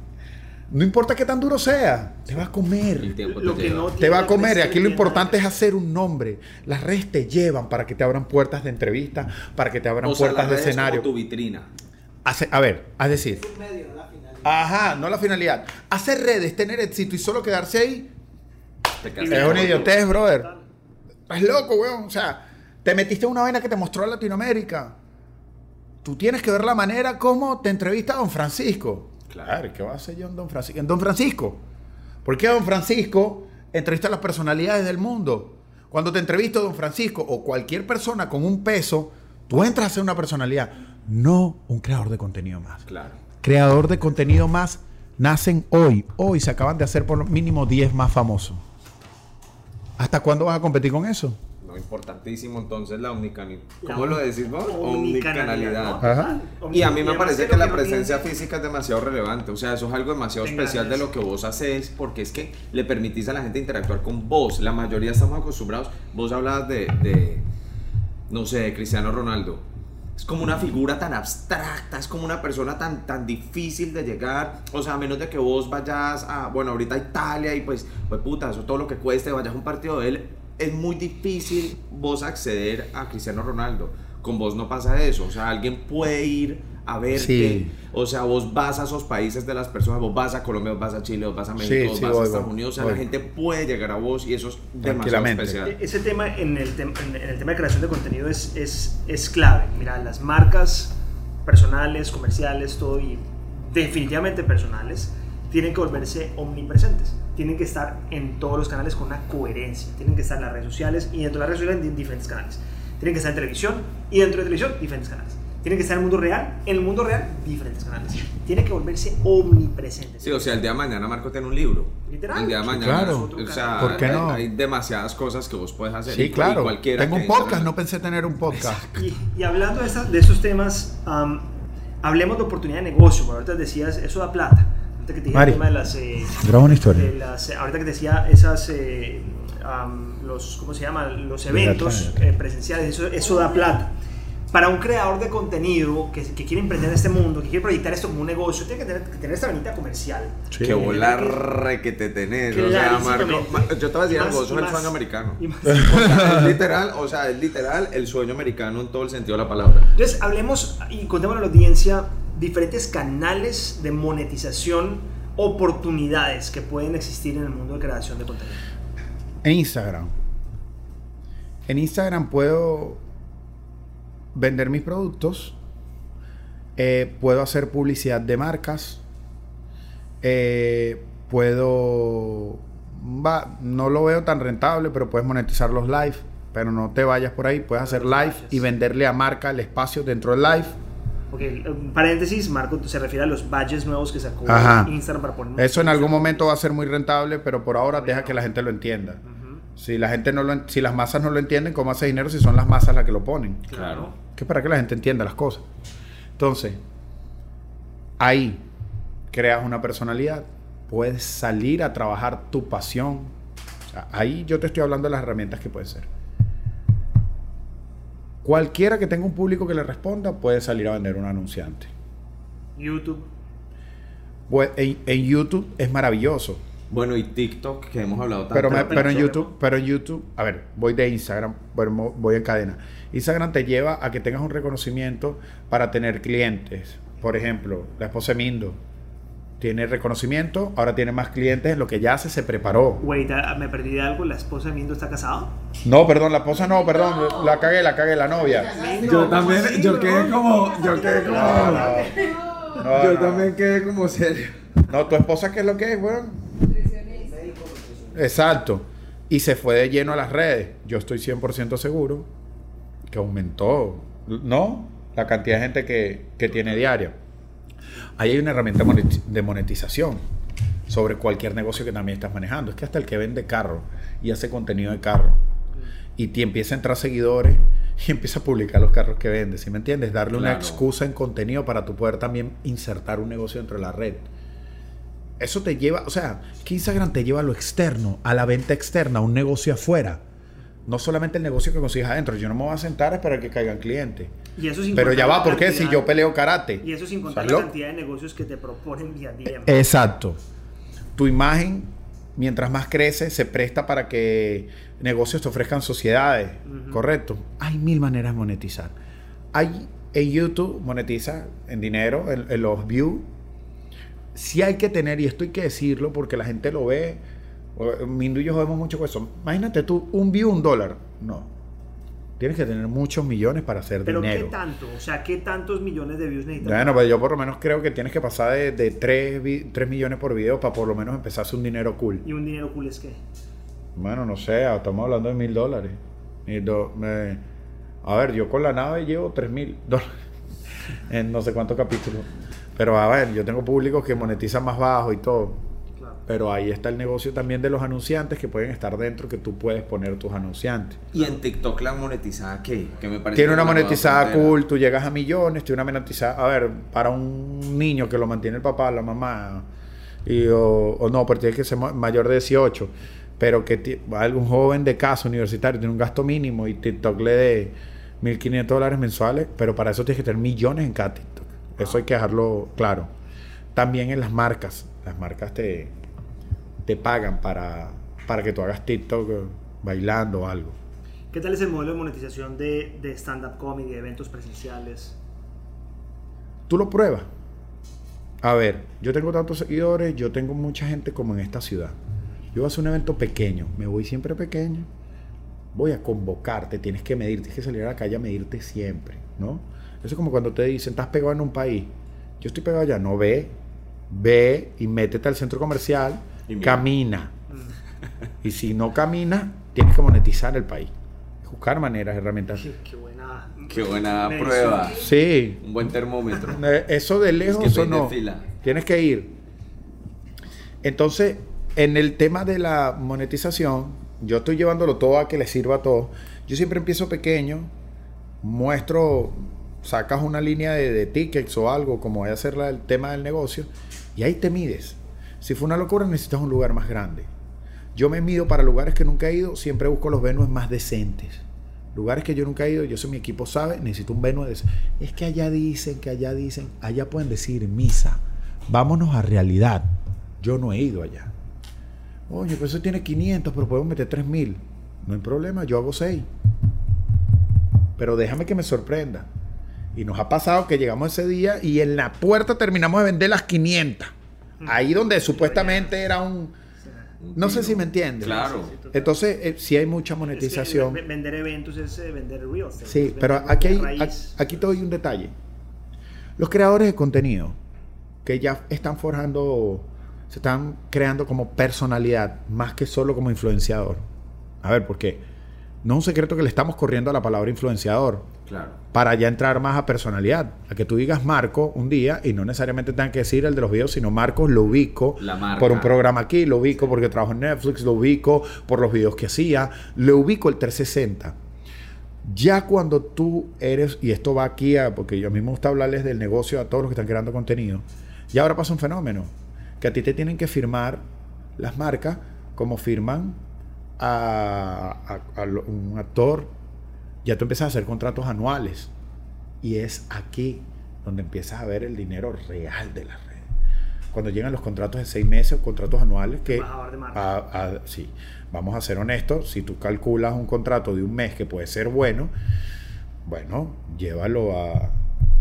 No importa qué tan duro sea, te va a El comer. tiempo Lo te que no Te va a comer y aquí lo importante es hacer un nombre. Las redes te llevan para que te abran puertas de entrevista, para que te abran O sea, puertas las de como escenario. tu vitrina. Hace- a ver, es decir, Es un medio, no la final. ajá, no la finalidad. Hacer redes, tener éxito y solo quedarse ahí, Te es una idiotez, brother. Estás loco, weón. O sea, te metiste en una vaina que te mostró a Latinoamérica. Tú tienes que ver la manera como te entrevista Don Francisco. Claro, ¿qué va a hacer yo en Don Francisco? En Don Francisco. ¿Por qué Don Francisco entrevista a las personalidades del mundo? Cuando te entrevista Don Francisco o cualquier persona con un peso, tú entras a ser una personalidad, no un creador de contenido más. Claro. Creador de contenido más nacen hoy. Hoy se acaban de hacer por lo mínimo 10 más famosos. ¿Hasta cuándo vas a competir con eso? No, importantísimo entonces la omnicanalidad. ¿Cómo lo decís vos? omnicanalidad. Y a mí me parece que la presencia física es demasiado relevante. O sea, eso es algo demasiado especial de lo que vos haces, porque es que le permitís a la gente interactuar con vos. La mayoría estamos acostumbrados. Vos hablabas de, de, no sé, de Cristiano Ronaldo. Es como una figura tan abstracta, es como una persona tan, tan difícil de llegar. O sea, a menos de que vos vayas a, bueno, ahorita a Italia y pues, pues puta, eso todo lo que cueste, vayas a un partido de él, es muy difícil vos acceder a Cristiano Ronaldo. Con vos no pasa eso. O sea, alguien puede ir a verte. Sí. O sea, vos vas a esos países de las personas, vos vas a Colombia, vos vas a Chile, vos vas a México, Sí, vos sí, vas a Estados voy, Unidos. O sea, voy. la gente puede llegar a vos y eso es demasiado especial. E- Ese tema en el, en el tema de creación de contenido es, es, es clave. Mira, las marcas personales, comerciales, todo y definitivamente personales, tienen que volverse omnipresentes. Tienen que estar en todos los canales con una coherencia. Tienen que estar en las redes sociales y dentro de las redes sociales en diferentes canales. Tienen que estar en televisión y dentro de televisión diferentes canales. Tiene que estar en el mundo real. En el mundo real, diferentes canales. Tiene que volverse omnipresente. Sí, o sea, el día de mañana Marco tiene un libro. Literal. El día de mañana. claro. O sea, ¿Por qué hay- no? Hay, demasiadas cosas que vos puedes hacer. Sí, y- y claro. cualquiera Tengo un podcast, no pensé tener un podcast. Y, y hablando de, esta- de esos temas, am, hablemos de oportunidad de negocio. porque Ahorita decías, eso da plata. Ahorita que te dije Mari. el tema de las... eh, Graba una historia. de las- eh, ahorita que te decía esas... eh, am, los, ¿Cómo se llama? Los eventos eh, presenciales. Eso, eso da plata. Para un creador de contenido que, que quiere emprender en este mundo, que quiere proyectar esto como un negocio, tiene que tener, que tener esta venita comercial. Sí. Que volar que te tenés. O sea. Marco. Ma- Yo te voy a decir algo, más- eso y es el sueño americano. y más- O sea, es literal, o sea, es literal el sueño americano en todo el sentido de la palabra. Entonces, hablemos y contémosle a la audiencia diferentes canales de monetización, oportunidades que pueden existir en el mundo de creación de contenido. En Instagram. En Instagram puedo vender mis productos. eh, puedo hacer publicidad de marcas. eh, puedo... Va, no lo veo tan rentable, pero puedes monetizar los live. Pero no te vayas por ahí. Puedes hacer live y venderle a marca el espacio dentro del live. Porque, en paréntesis, Marco se refiere a los badges nuevos que sacó Ajá. Instagram para poner. Eso en algún momento va a ser muy rentable, pero por ahora deja que la gente lo entienda. Si la gente no lo, si las masas no lo entienden, ¿cómo hace dinero si son las masas las que lo ponen? Claro. Que es para que la gente entienda las cosas. Entonces, ahí creas una personalidad, puedes salir a trabajar tu pasión. O sea, ahí yo te estoy hablando de las herramientas que puede ser. Cualquiera que tenga un público que le responda puede salir a vender un anunciante. YouTube. Pues, en, en YouTube es maravilloso. Bueno, y TikTok, que hemos hablado tanto. Pero, me- pero en YouTube, pero en YouTube, a ver, voy de Instagram, bueno, voy en cadena. Instagram te lleva a que tengas un reconocimiento para tener clientes. Por ejemplo, la esposa de Mindo tiene reconocimiento, ahora tiene más clientes en lo que ya hace, se preparó. Wait, ah, me perdí de algo. ¿La esposa de Mindo está casada? No, perdón, la esposa no, perdón, la cagué, la cagué, la novia. Yo también, yo quedé como, yo quedé como, No, yo no. también quedé como serio. No, tu esposa, ¿qué es lo que es, weón? Exacto. Y se fue de lleno a las redes. Yo estoy 100% seguro que aumentó, ¿no? La cantidad de gente que, que tiene diaria. Ahí hay una herramienta de monetización sobre cualquier negocio que también estás manejando. Es que hasta el que vende carro y hace contenido de carro y te empieza a entrar seguidores y empieza a publicar los carros que vende, ¿sí me entiendes? Darle una excusa en contenido para tu poder también insertar un negocio dentro de la red. Eso te lleva, o sea, que Instagram te lleva a lo externo, a la venta externa, a un negocio afuera. No solamente el negocio que consigues adentro. Yo no me voy a sentar a esperar que caigan clientes. Y eso sin Pero ya va, ¿por qué? Si yo peleo karate. Y eso sin contar ¿Estás la cantidad de negocios que te proponen vía DM. Exacto. Tu imagen, mientras más crece, se presta para que negocios te ofrezcan sociedades. Correcto. Hay mil maneras de monetizar. Hay en YouTube monetiza en dinero, en, en los views. Sí hay que tener, y esto hay que decirlo porque la gente lo ve. Mindu y yo vemos mucho con eso. Imagínate tú, un view, un dólar. No. Tienes que tener muchos millones para hacer Pero dinero. ¿qué tanto? O sea, ¿qué tantos millones de views necesitas? Bueno, pues yo por lo menos creo que tienes que pasar de, de 3, millones por video para por lo menos empezar a hacer un dinero cool. ¿Y un dinero cool es qué? Bueno, no sé, estamos hablando de mil dólares. A ver, yo con la nave llevo tres mil dólares en no sé cuántos capítulos. Pero a ver, yo tengo públicos que monetizan más bajo y todo. Pero ahí está el negocio también de los anunciantes que pueden estar dentro, que tú puedes poner tus anunciantes. ¿Y en TikTok la monetizada qué? Que me parece Tiene una monetizada cool, tú llegas a millones, tiene una monetizada, a ver, para un niño que lo mantiene el papá, la mamá, y, o, o no, pero tiene que ser ma- mayor de 18, pero que algún joven de casa universitario tiene un gasto mínimo y TikTok le dé 1.500 dólares mensuales, pero para eso tienes que tener millones en cada TikTok. Eso hay que dejarlo claro. También en las marcas, las marcas te, te pagan para, para que tú hagas TikTok eh, bailando o algo. ¿Qué tal es el modelo de monetización de, de stand-up comedy, de eventos presenciales? tú lo pruebas. A ver, yo tengo tantos seguidores, yo tengo mucha gente como en esta ciudad. Yo voy a hacer un evento pequeño, me voy siempre pequeño. Voy a convocarte, tienes que medir, tienes que salir a la calle a medirte siempre, ¿no? Eso es como cuando te dicen, estás pegado en un país. Yo estoy pegado allá, no ve, ve y métete al centro comercial, Y camina. Y si no caminas, tienes que monetizar el país. Buscar maneras, herramientas. Qué, qué buena Qué buena prueba. Sí. Un buen termómetro. Eh, Eso de lejos Es que o no. fila. Tienes que ir. Entonces, en el tema de la monetización, yo estoy llevándolo todo a que le sirva a todos. Yo siempre empiezo pequeño, muestro, sacas una línea de, de tickets o algo, como voy a hacer la- el tema del negocio, y ahí te mides. Si fue una locura, necesitas un lugar más grande. Yo me mido para lugares que nunca he ido, siempre busco los venues más decentes. Lugares que yo nunca he ido, yo sé mi equipo sabe, necesito un venue decente. Es que allá dicen, que allá dicen, allá pueden decir misa. Vámonos a realidad. Yo no he ido allá. Oye, pero eso tiene 500, pero podemos meter 3000. No hay problema, yo hago 6. Pero déjame que me sorprenda. Y nos ha pasado que llegamos ese día y en la puerta terminamos de vender las 500. Ahí donde supuestamente era un... No sé si me entiendes. Claro. Entonces, eh, sí hay mucha Es que monetización. ve- vender eventos es eh, vender real estate. Sí, pero aquí, hay, aquí te doy un detalle. Los creadores de contenido que ya están forjando, se están creando como personalidad, más que solo como influenciador. A ver, ¿por qué? No es un secreto que le estamos corriendo a la palabra influenciador Claro. para ya entrar más a personalidad. A que tú digas Marco un día y no necesariamente tengan que decir el de los videos, sino Marcos lo ubico La por un programa aquí, lo ubico porque trabajo en Netflix, lo ubico por los videos que hacía, le ubico el 360. Ya cuando tú eres, y esto va aquí a, porque yo mí me gusta hablarles del negocio a todos los que están creando contenido, y ahora pasa un fenómeno, que a ti te tienen que firmar las marcas como firman a, a- a lo- un actor, ya tú empiezas a hacer contratos anuales. Y es aquí donde empiezas a ver el dinero real de la red. Cuando llegan los contratos de seis meses o contratos anuales que... A- a- sí, vamos a ser honestos, si tú calculas un contrato de un mes que puede ser bueno, bueno, llévalo a,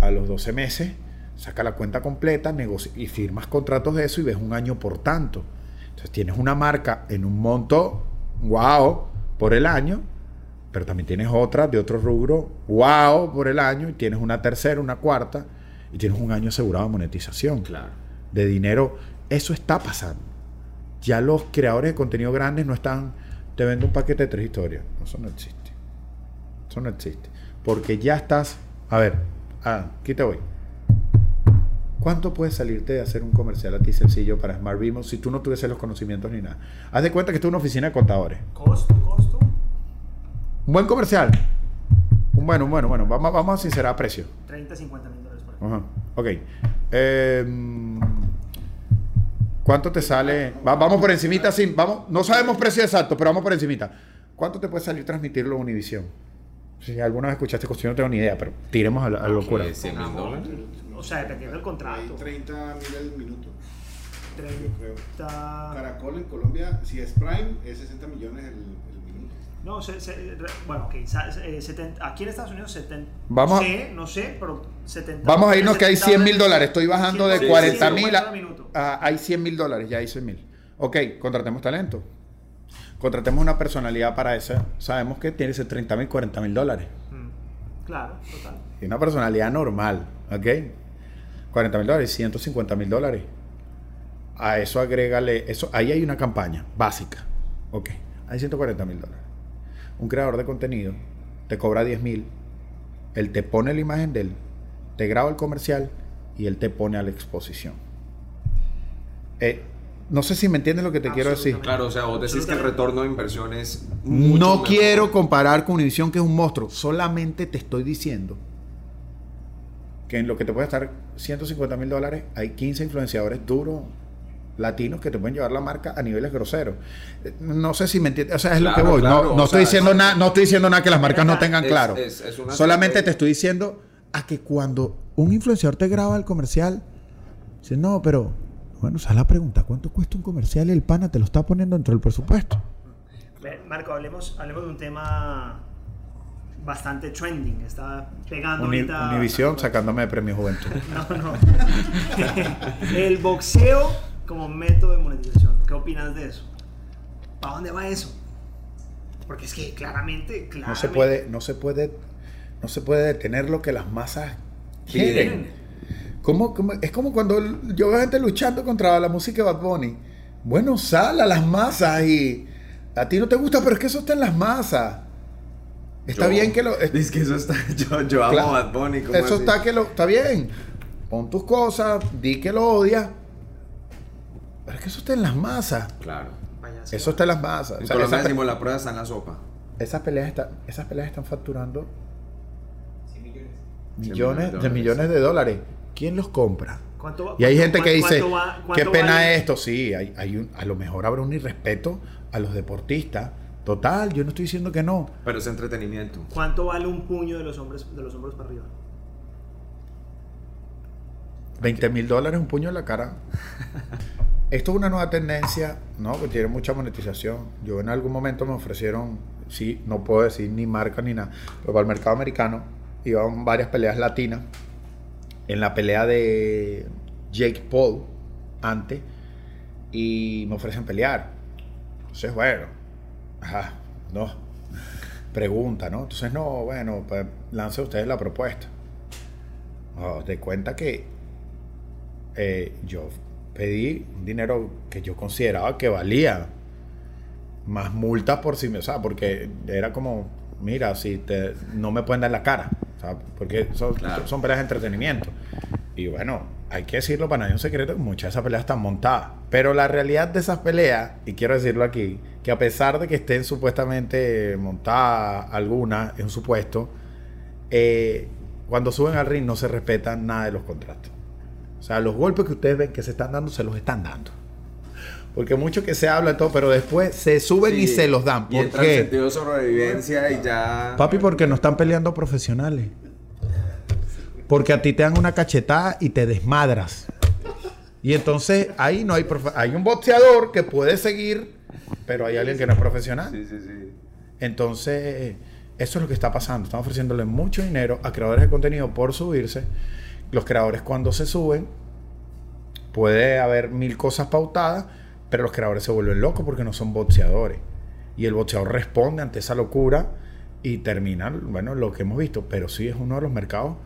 a los 12 meses, saca la cuenta completa negoci- y firmas contratos de eso y ves un año por tanto. Entonces tienes una marca en un monto, wow, por el año, pero también tienes otra de otro rubro, wow, por el año, y tienes una tercera, una cuarta, y tienes un año asegurado de monetización Claro. de dinero. Eso está pasando. Ya los creadores de contenido grandes no están, te vendo un paquete de tres historias. Eso no existe. Eso no existe. Porque ya estás, a ver, ah, aquí te voy. ¿Cuánto puede salirte de hacer un comercial a ti sencillo para Smart Vimo si tú no tuvieses los conocimientos ni nada? Haz de cuenta que esto es una oficina de contadores. Costo, costo. Un buen comercial. Un bueno, un bueno, bueno. Vamos, vamos a sincerar precio. 30, 50 mil dólares por Ajá. Ok. Em, ¿Cuánto te sale? Va- vamos por encimita, sí. Vamos, no sabemos precio exacto, pero vamos por encimita. ¿Cuánto te puede salir transmitirlo a Univisión? Si alguna vez escuchaste cuestión, no tengo ni idea, pero tiremos a la, a locura. ¿Qué, 100 mil dólares? O sea, dependiendo del Hay contrato. 30 mil al minuto. 30. Caracol en Colombia, si es Prime, es 60 millones el. No, se- se- bueno, ok, sa- eh, 70 aquí en Estados Unidos 70. Vamos no sé, no sé, pero 70. Vamos a irnos que hay 100 mil 70 dólares. Estoy bajando de 100, 40 mil 150 a... Hay 100 mil dólares, ya hay 100 mil. Ok, contratemos talento. Contratemos una personalidad para eso. Sabemos que tiene ese 30 mil, 40 mil dólares. Mm, Claro, total. Y una personalidad normal, ¿ok? 40 mil dólares, 150 mil dólares. A eso agrégale, eso, ahí hay una campaña básica, ¿ok? Hay 140 mil dólares. Un creador de contenido te cobra 10 mil, él te pone la imagen de él, te graba el comercial y él te pone a la exposición. Eh, no sé si me entiendes lo que te quiero decir. Claro, o sea, vos decís que el retorno de inversión es mucho No mejor. quiero comparar con Univision, que es un monstruo. Solamente te estoy diciendo que en lo que te puede estar 150 mil dólares, hay 15 influenciadores duros latinos que te pueden llevar la marca a niveles groseros. Eh, No sé si me entiendes. O sea, es lo que voy. claro, no o no sea, estoy diciendo es- nada, no estoy diciendo nada que las marcas no tengan Es- claro. es- es una Solamente te estoy diciendo a que cuando un influenciador te graba el comercial, dice, no, pero bueno, esa es la pregunta, ¿cuánto cuesta un comercial y el pana te lo está poniendo dentro del presupuesto? Marco, hablemos, hablemos de un tema bastante trending. Está pegando Uni- ahorita. Univisión sacándome de premio juventud. No, no. El boxeo como método de monetización. ¿Qué opinas de eso? ¿Para dónde va eso? Porque es que claramente, claramente No se puede, no se puede, no se puede detener lo que las masas quieren. ¿Cómo- cómo- es como cuando yo veo gente luchando contra la música de Bad Bunny. Bueno, sal a las masas y a ti no te gusta, pero es que eso está en las masas. Está Yo- bien que lo... Dice que eso está. Yo, yo amo Claro. Bad Bunny. ¿cómo Eso así? está que lo... Está bien. Pon tus cosas, di que lo odias. Pero es que eso está en las masas. Claro. Payaso. Eso está en las masas. En O sea, Colombia esas, decimos la prueba está en la sopa. esas peleas están, esas peleas están facturando millones. millones de dólares. millones de dólares. ¿Quién los compra? ¿Cuánto va- Y hay cuánto- gente que cuánto dice, qué pena vale- esto. Sí, hay, hay un- a lo mejor habrá un irrespeto a los deportistas. Total, yo no estoy diciendo que no. Pero es entretenimiento. ¿Cuánto vale un puño de los hombres de los hombros para arriba? 20 mil dólares, un puño en la cara. Esto es una nueva tendencia, ¿no? Que tiene mucha monetización. Yo en algún momento me ofrecieron, sí, no puedo decir ni marca ni nada, pero para el mercado americano iban varias peleas latinas. En la pelea de Jake Paul, antes, y me ofrecen pelear. Entonces, bueno, ajá, no. Pregunta, ¿no? Entonces, no, bueno, pues lance ustedes la propuesta. Oh, de cuenta que eh, yo pedí un dinero que yo consideraba que valía más multas por si me, o sea, porque era como, mira, si te, no me pueden dar la cara, o sea, porque son, Claro. son peleas de entretenimiento. Y bueno, hay que decirlo para nadie un secreto, muchas de esas peleas están montadas. Pero la realidad de esas peleas, y quiero decirlo aquí, que a pesar de que estén supuestamente montadas algunas, es un supuesto, eh, cuando suben al ring no se respetan nada de los contratos. O sea, los golpes que ustedes ven que se están dando, se los están dando. Porque mucho que se habla y todo, pero después se suben y se los dan. Y ¿Por el qué? sentido de sobrevivencia y ya. Papi, porque no están peleando profesionales. Porque a ti te dan una cachetada y te desmadras. Y entonces ahí no hay profe- hay un boxeador que puede seguir, pero hay alguien que no es profesional. Sí, sí, sí. Entonces, eso es lo que está pasando. Están ofreciéndole mucho dinero a creadores de contenido por subirse. Los creadores cuando se suben, puede haber mil cosas pautadas, pero los creadores se vuelven locos porque no son boxeadores. Y el boxeador responde ante esa locura y termina, bueno, lo que hemos visto. Pero sí es uno de los mercados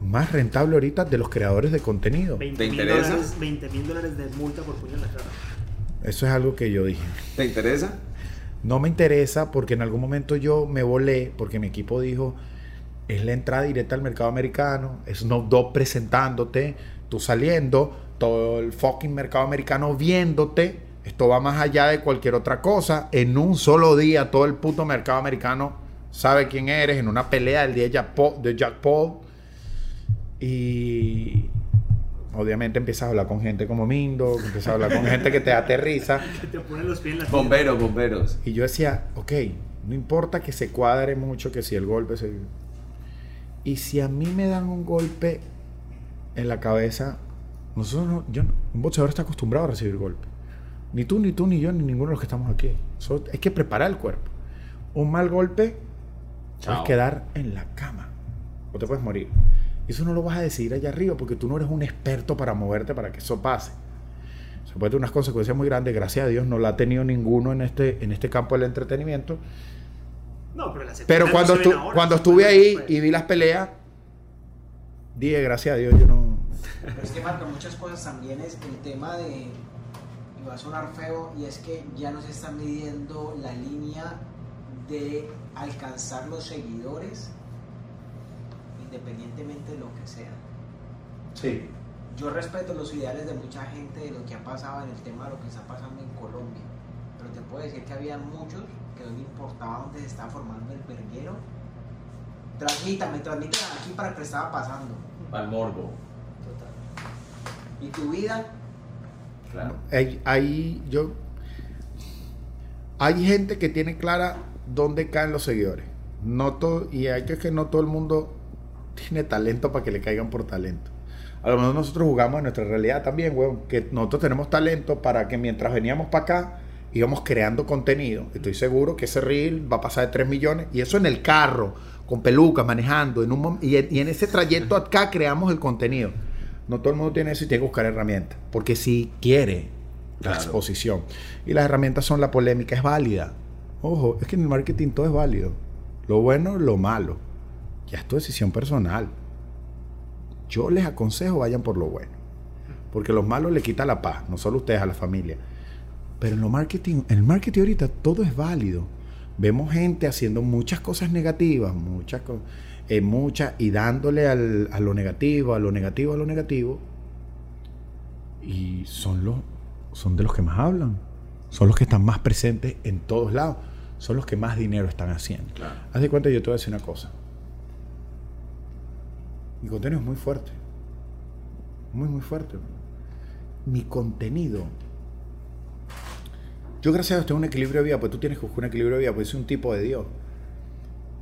más rentables ahorita de los creadores de contenido. 20 mil interesa? dólares, 20 mil dólares de multa por puño en la cara. Eso es algo que yo dije. ¿Te interesa? No me interesa porque en algún momento yo me volé porque mi equipo dijo, es la entrada directa al mercado americano, es Snoop Dogg presentándote, tú saliendo, todo el fucking mercado americano viéndote, esto va más allá de cualquier otra cosa, en un solo día todo el puto mercado americano sabe quién eres, en una pelea del día de Jack Paul, de Jack Paul y obviamente empiezas a hablar con gente como Mindo, empiezas a hablar con gente que te aterriza. Que te ponen los pies en la. Bomberos, bomberos. Y yo decía, ok, no importa que se cuadre mucho, que si el golpe se... Y si a mí me dan un golpe en la cabeza, nosotros no- yo un boxeador está acostumbrado a recibir golpes. Ni tú, ni tú, ni yo, ni ninguno de los que estamos aquí. Solo hay que preparar el cuerpo. Un mal golpe, Chao. puedes quedar en la cama. O te puedes morir. Eso no lo vas a decidir allá arriba porque tú no eres un experto para moverte para que eso pase. Se puede tener unas consecuencias muy grandes. Gracias a Dios no la ha tenido ninguno en este, en este campo del entretenimiento. No, pero, cuando, no se ven estu- ahora, cuando estuve ahí después. y vi las peleas, dije, gracias a Dios, yo no... Pero es que marca muchas cosas también es el tema de, y va a sonar feo, y es que ya no se está midiendo la línea de alcanzar los seguidores independientemente de lo que sea. Sí. Yo respeto los ideales de mucha gente de lo que ha pasado en el tema de lo que está pasando en Colombia, pero te puedo decir que había muchos que no le importaba dónde se estaba formando el verguero. Transmítame, transmítame aquí para que estaba pasando. Al morbo. Total. ¿Y tu vida? Claro. Hay, hay- yo, hay gente que tiene clara dónde caen los seguidores. No todo, y hay que que no todo el mundo tiene talento para que le caigan por talento. A lo mejor nosotros jugamos en nuestra realidad también, weón, que nosotros tenemos talento para que mientras veníamos para acá íbamos creando contenido. Estoy seguro que ese reel va a pasar de 3 millones y eso en el carro, con pelucas, manejando, en un y, en- ese trayecto acá creamos el contenido. No todo el mundo tiene eso y tiene que buscar herramientas, porque si quiere la exposición. Y las herramientas son la polémica, es válida. Ojo, es que en el marketing todo es válido. Lo bueno, lo malo. Ya es tu decisión personal. Yo les aconsejo vayan por lo bueno. Porque los malos le quita la paz, no solo ustedes, a la familia. Pero en lo marketing, en el marketing ahorita todo es válido. vemos gente haciendo muchas cosas negativas, muchas cosas, muchas, y dándole al- a lo negativo, a lo negativo, a lo negativo, y son los, son de los que más hablan, son los que están más presentes en todos lados, son los que más dinero están haciendo. Claro. Haz de cuenta, yo te voy a decir una cosa. Mi contenido es muy fuerte. Muy, muy fuerte. Mi contenido. Yo, gracias a Dios, tengo un equilibrio de vida, pues tú tienes que buscar un equilibrio de vida, pues soy un tipo de Dios.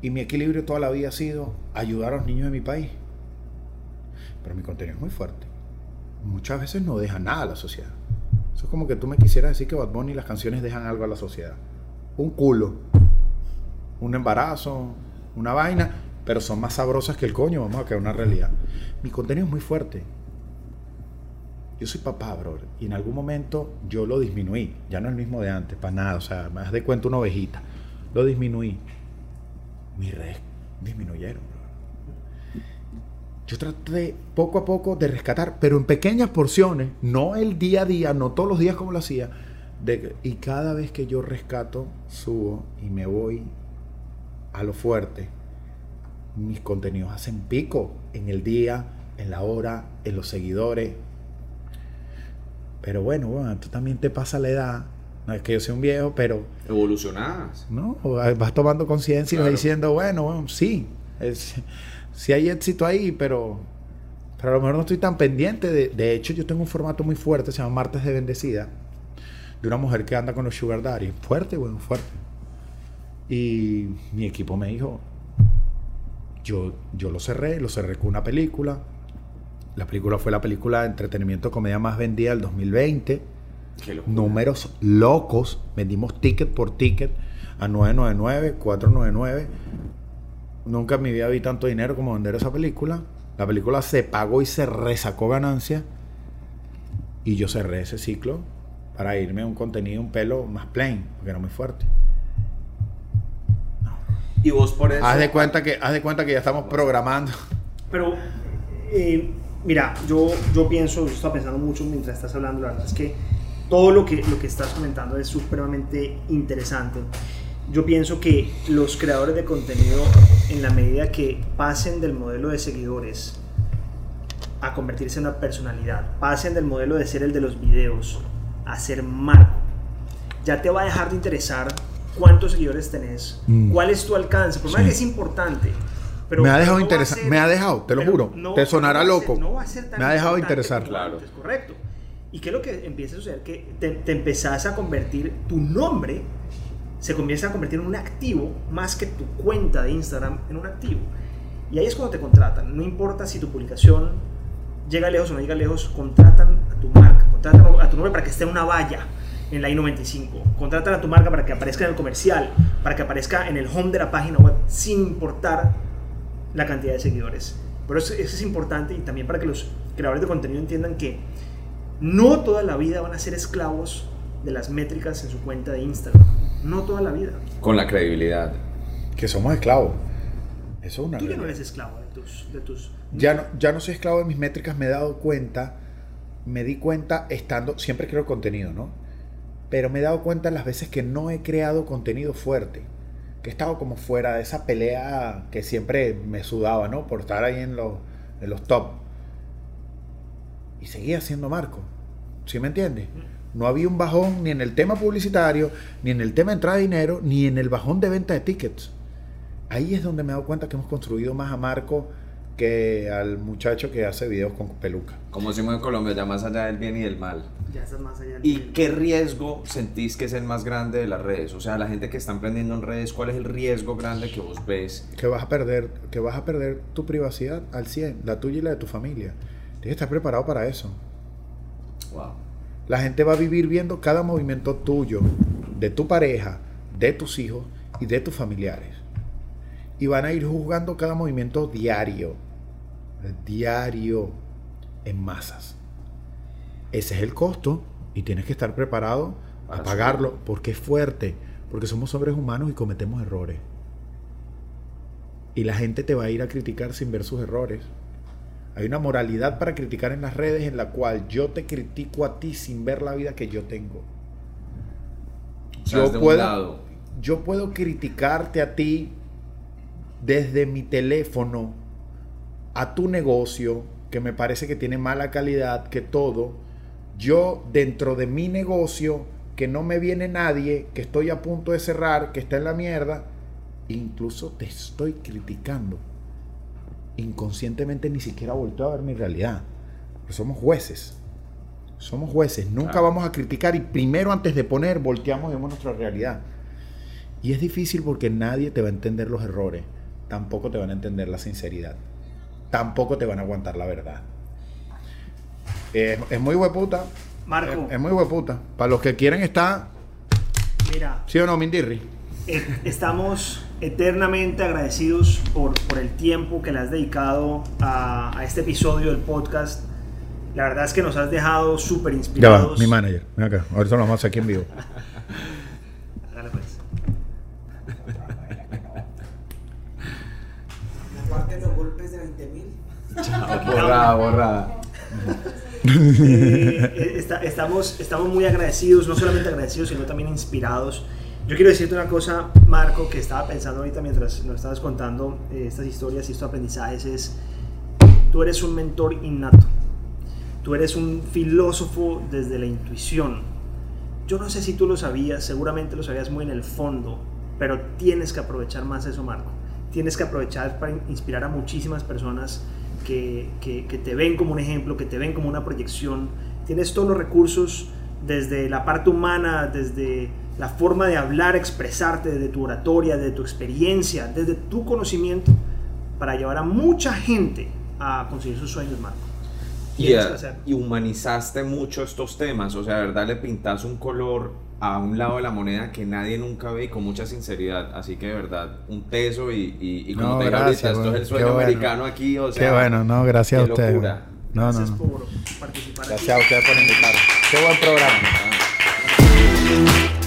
Y mi equilibrio toda la vida ha sido ayudar a los niños de mi país. Pero mi contenido es muy fuerte. Muchas veces no deja nada a la sociedad. Eso es como que tú me quisieras decir que Bad Bunny las canciones dejan algo a la sociedad. Un culo, un embarazo, una vaina, pero son más sabrosas que el coño, vamos a quedar una realidad. Mi contenido es muy fuerte. Yo soy papá, bro, y en algún momento yo lo disminuí. Ya no es el mismo de antes, para nada. O sea, das de cuenta una ovejita. Lo disminuí. Mis redes disminuyeron, bro. Yo traté poco a poco de rescatar, pero en pequeñas porciones, no el día a día, no todos los días como lo hacía. y cada vez que yo rescato, subo y me voy a lo fuerte, mis contenidos hacen pico en el día, en la hora, en los seguidores. Pero bueno, bueno, tú también te pasa la edad. No es que yo sea un viejo, pero Evolucionadas. ¿no? Vas tomando conciencia y vas diciendo, bueno, bueno, sí, es, sí hay éxito ahí, pero, pero a lo mejor no estoy tan pendiente. De, de hecho, yo tengo un formato muy fuerte, se llama Martes de Bendecida, de una mujer que anda con los Sugar Daddy. Fuerte, bueno, fuerte. Y mi equipo me dijo, yo, yo lo cerré, lo cerré con una película. La película fue la película de entretenimiento comedia más vendida del 2020 Qué locura. números locos. Vendimos ticket por ticket a 999, 499. Nunca en mi vida vi tanto dinero como vender esa película. La película se pagó y se resacó ganancia. Y yo cerré ese ciclo para irme a un contenido, un pelo más plain, porque era muy fuerte. Y vos por eso. Haz de cuenta que, haz de cuenta que ya estamos programando. Pero, eh, mira, yo, yo pienso, yo estaba pensando mucho mientras estás hablando, la verdad es que todo lo que, lo que estás comentando es supremamente interesante. Yo pienso que los creadores de contenido, en la medida que pasen del modelo de seguidores a convertirse en una personalidad, pasen del modelo de ser el de los videos a ser Marco, ya te va a dejar de interesar cuántos seguidores tenés, Mm. cuál es tu alcance, por más Sí. que es importante. Pero Me ha dejado no interesar- me ha dejado, te lo juro, te sonará no a ser- loco. no va a ser tan Me ha dejado interesar. Claro. antes, correcto. ¿Y qué es lo que empieza a suceder? Que te, te empezás a convertir, tu nombre se comienza a convertir en un activo más que tu cuenta de Instagram en un activo. Y ahí es cuando te contratan. No importa si tu publicación llega lejos o no llega lejos, contratan a tu marca, contratan a tu nombre para que esté en una valla en la I-95, contratan a tu marca para que aparezca en el comercial, para que aparezca en el home de la página web, sin importar la cantidad de seguidores. Pero eso, eso es importante y también para que los creadores de contenido entiendan que no toda la vida van a ser esclavos de las métricas en su cuenta de Instagram. No toda la vida. Con la credibilidad. Que somos esclavos. Eso es una Tú ya no realidad. eres esclavo de tus... De tus Ya no, ya no soy esclavo de mis métricas, me he dado cuenta, me di cuenta estando, siempre creo contenido, ¿no? Pero me he dado cuenta las veces que no he creado contenido fuerte, que he estado como fuera de esa pelea que siempre me sudaba, ¿no? Por estar ahí en los, en los top. Y seguía siendo Marco, ¿sí me entiendes? No había un bajón ni en el tema publicitario, ni en el tema de entrada de dinero, ni en el bajón de venta de tickets. Ahí es donde me he dado cuenta que hemos construido más a Marco que al muchacho que hace videos con peluca. Como decimos en Colombia, ya más allá del bien y del mal. ya estás más allá del ¿Y qué riesgo sentís que es el más grande de las redes? O sea, la gente que está emprendiendo en redes, ¿cuál es el riesgo grande que vos ves? Que vas a perder, que vas a perder tu privacidad al 100, la tuya y la de tu familia. Tienes que estar preparado para eso. Wow. La gente va a vivir viendo cada movimiento tuyo, de tu pareja, de tus hijos y de tus familiares. Y van a ir juzgando cada movimiento diario, diario, en masas. Ese es el costo y tienes que estar preparado a pagarlo porque es fuerte, porque somos hombres humanos y cometemos errores. Y la gente te va a ir a criticar sin ver sus errores. Hay una moralidad para criticar en las redes en la cual yo te critico a ti sin ver la vida que yo tengo. Yo puedo- yo puedo criticarte a ti desde mi teléfono a tu negocio, que me parece que tiene mala calidad, que todo. Yo dentro de mi negocio, que no me viene nadie, que estoy a punto de cerrar, que está en la mierda, incluso te estoy criticando. Inconscientemente ni siquiera volteo a ver mi realidad. Somos jueces. Somos jueces. Nunca Claro. vamos a criticar y primero antes de poner volteamos y vemos nuestra realidad. Y es difícil porque nadie te va a entender los errores. Tampoco te van a entender la sinceridad. Tampoco te van a aguantar la verdad. Es, es muy hueputa. Marco, Es, es muy hueputa. Para los que quieren estar, mira, ¿sí o no, Mindirri? eh, estamos eternamente agradecidos por, por el tiempo que le has dedicado a, a este episodio del podcast. La verdad es que nos has dejado súper Ya va, inspirados. mi manager. Ven acá. Ahorita lo vamos a hacer aquí en vivo. Hágale, pues. Aparte de los golpes de 20 mil. Borrada, borrada. Eh, está- estamos, estamos muy agradecidos, no solamente agradecidos, sino también inspirados. Yo quiero decirte una cosa, Marco, que estaba pensando ahorita mientras nos estabas contando eh, estas historias y estos aprendizajes, es, tú eres un mentor innato, tú eres un filósofo desde la intuición. Yo no sé si tú lo sabías, seguramente lo sabías muy en el fondo, pero tienes que aprovechar más eso, Marco. Tienes que aprovechar para inspirar a muchísimas personas que, que- que te ven como un ejemplo, que te ven como una proyección. Tienes todos los recursos desde la parte humana, desde la forma de hablar, expresarte, desde tu oratoria, desde tu experiencia, desde tu conocimiento, para llevar a mucha gente a conseguir sus sueños, Marco. Y, hacerlo. y humanizaste mucho estos temas, o sea, de verdad le pintas un color a un lado de la moneda que nadie nunca ve y con mucha sinceridad. Así que de verdad, un teso y, y, y como no, te gracias, ahorita, esto es el sueño bueno. americano aquí. O sea, qué bueno, no, gracias a usted. Locura. No, gracias no, no. por participar. Gracias aquí. a usted por invitar. Qué buen programa. Ah.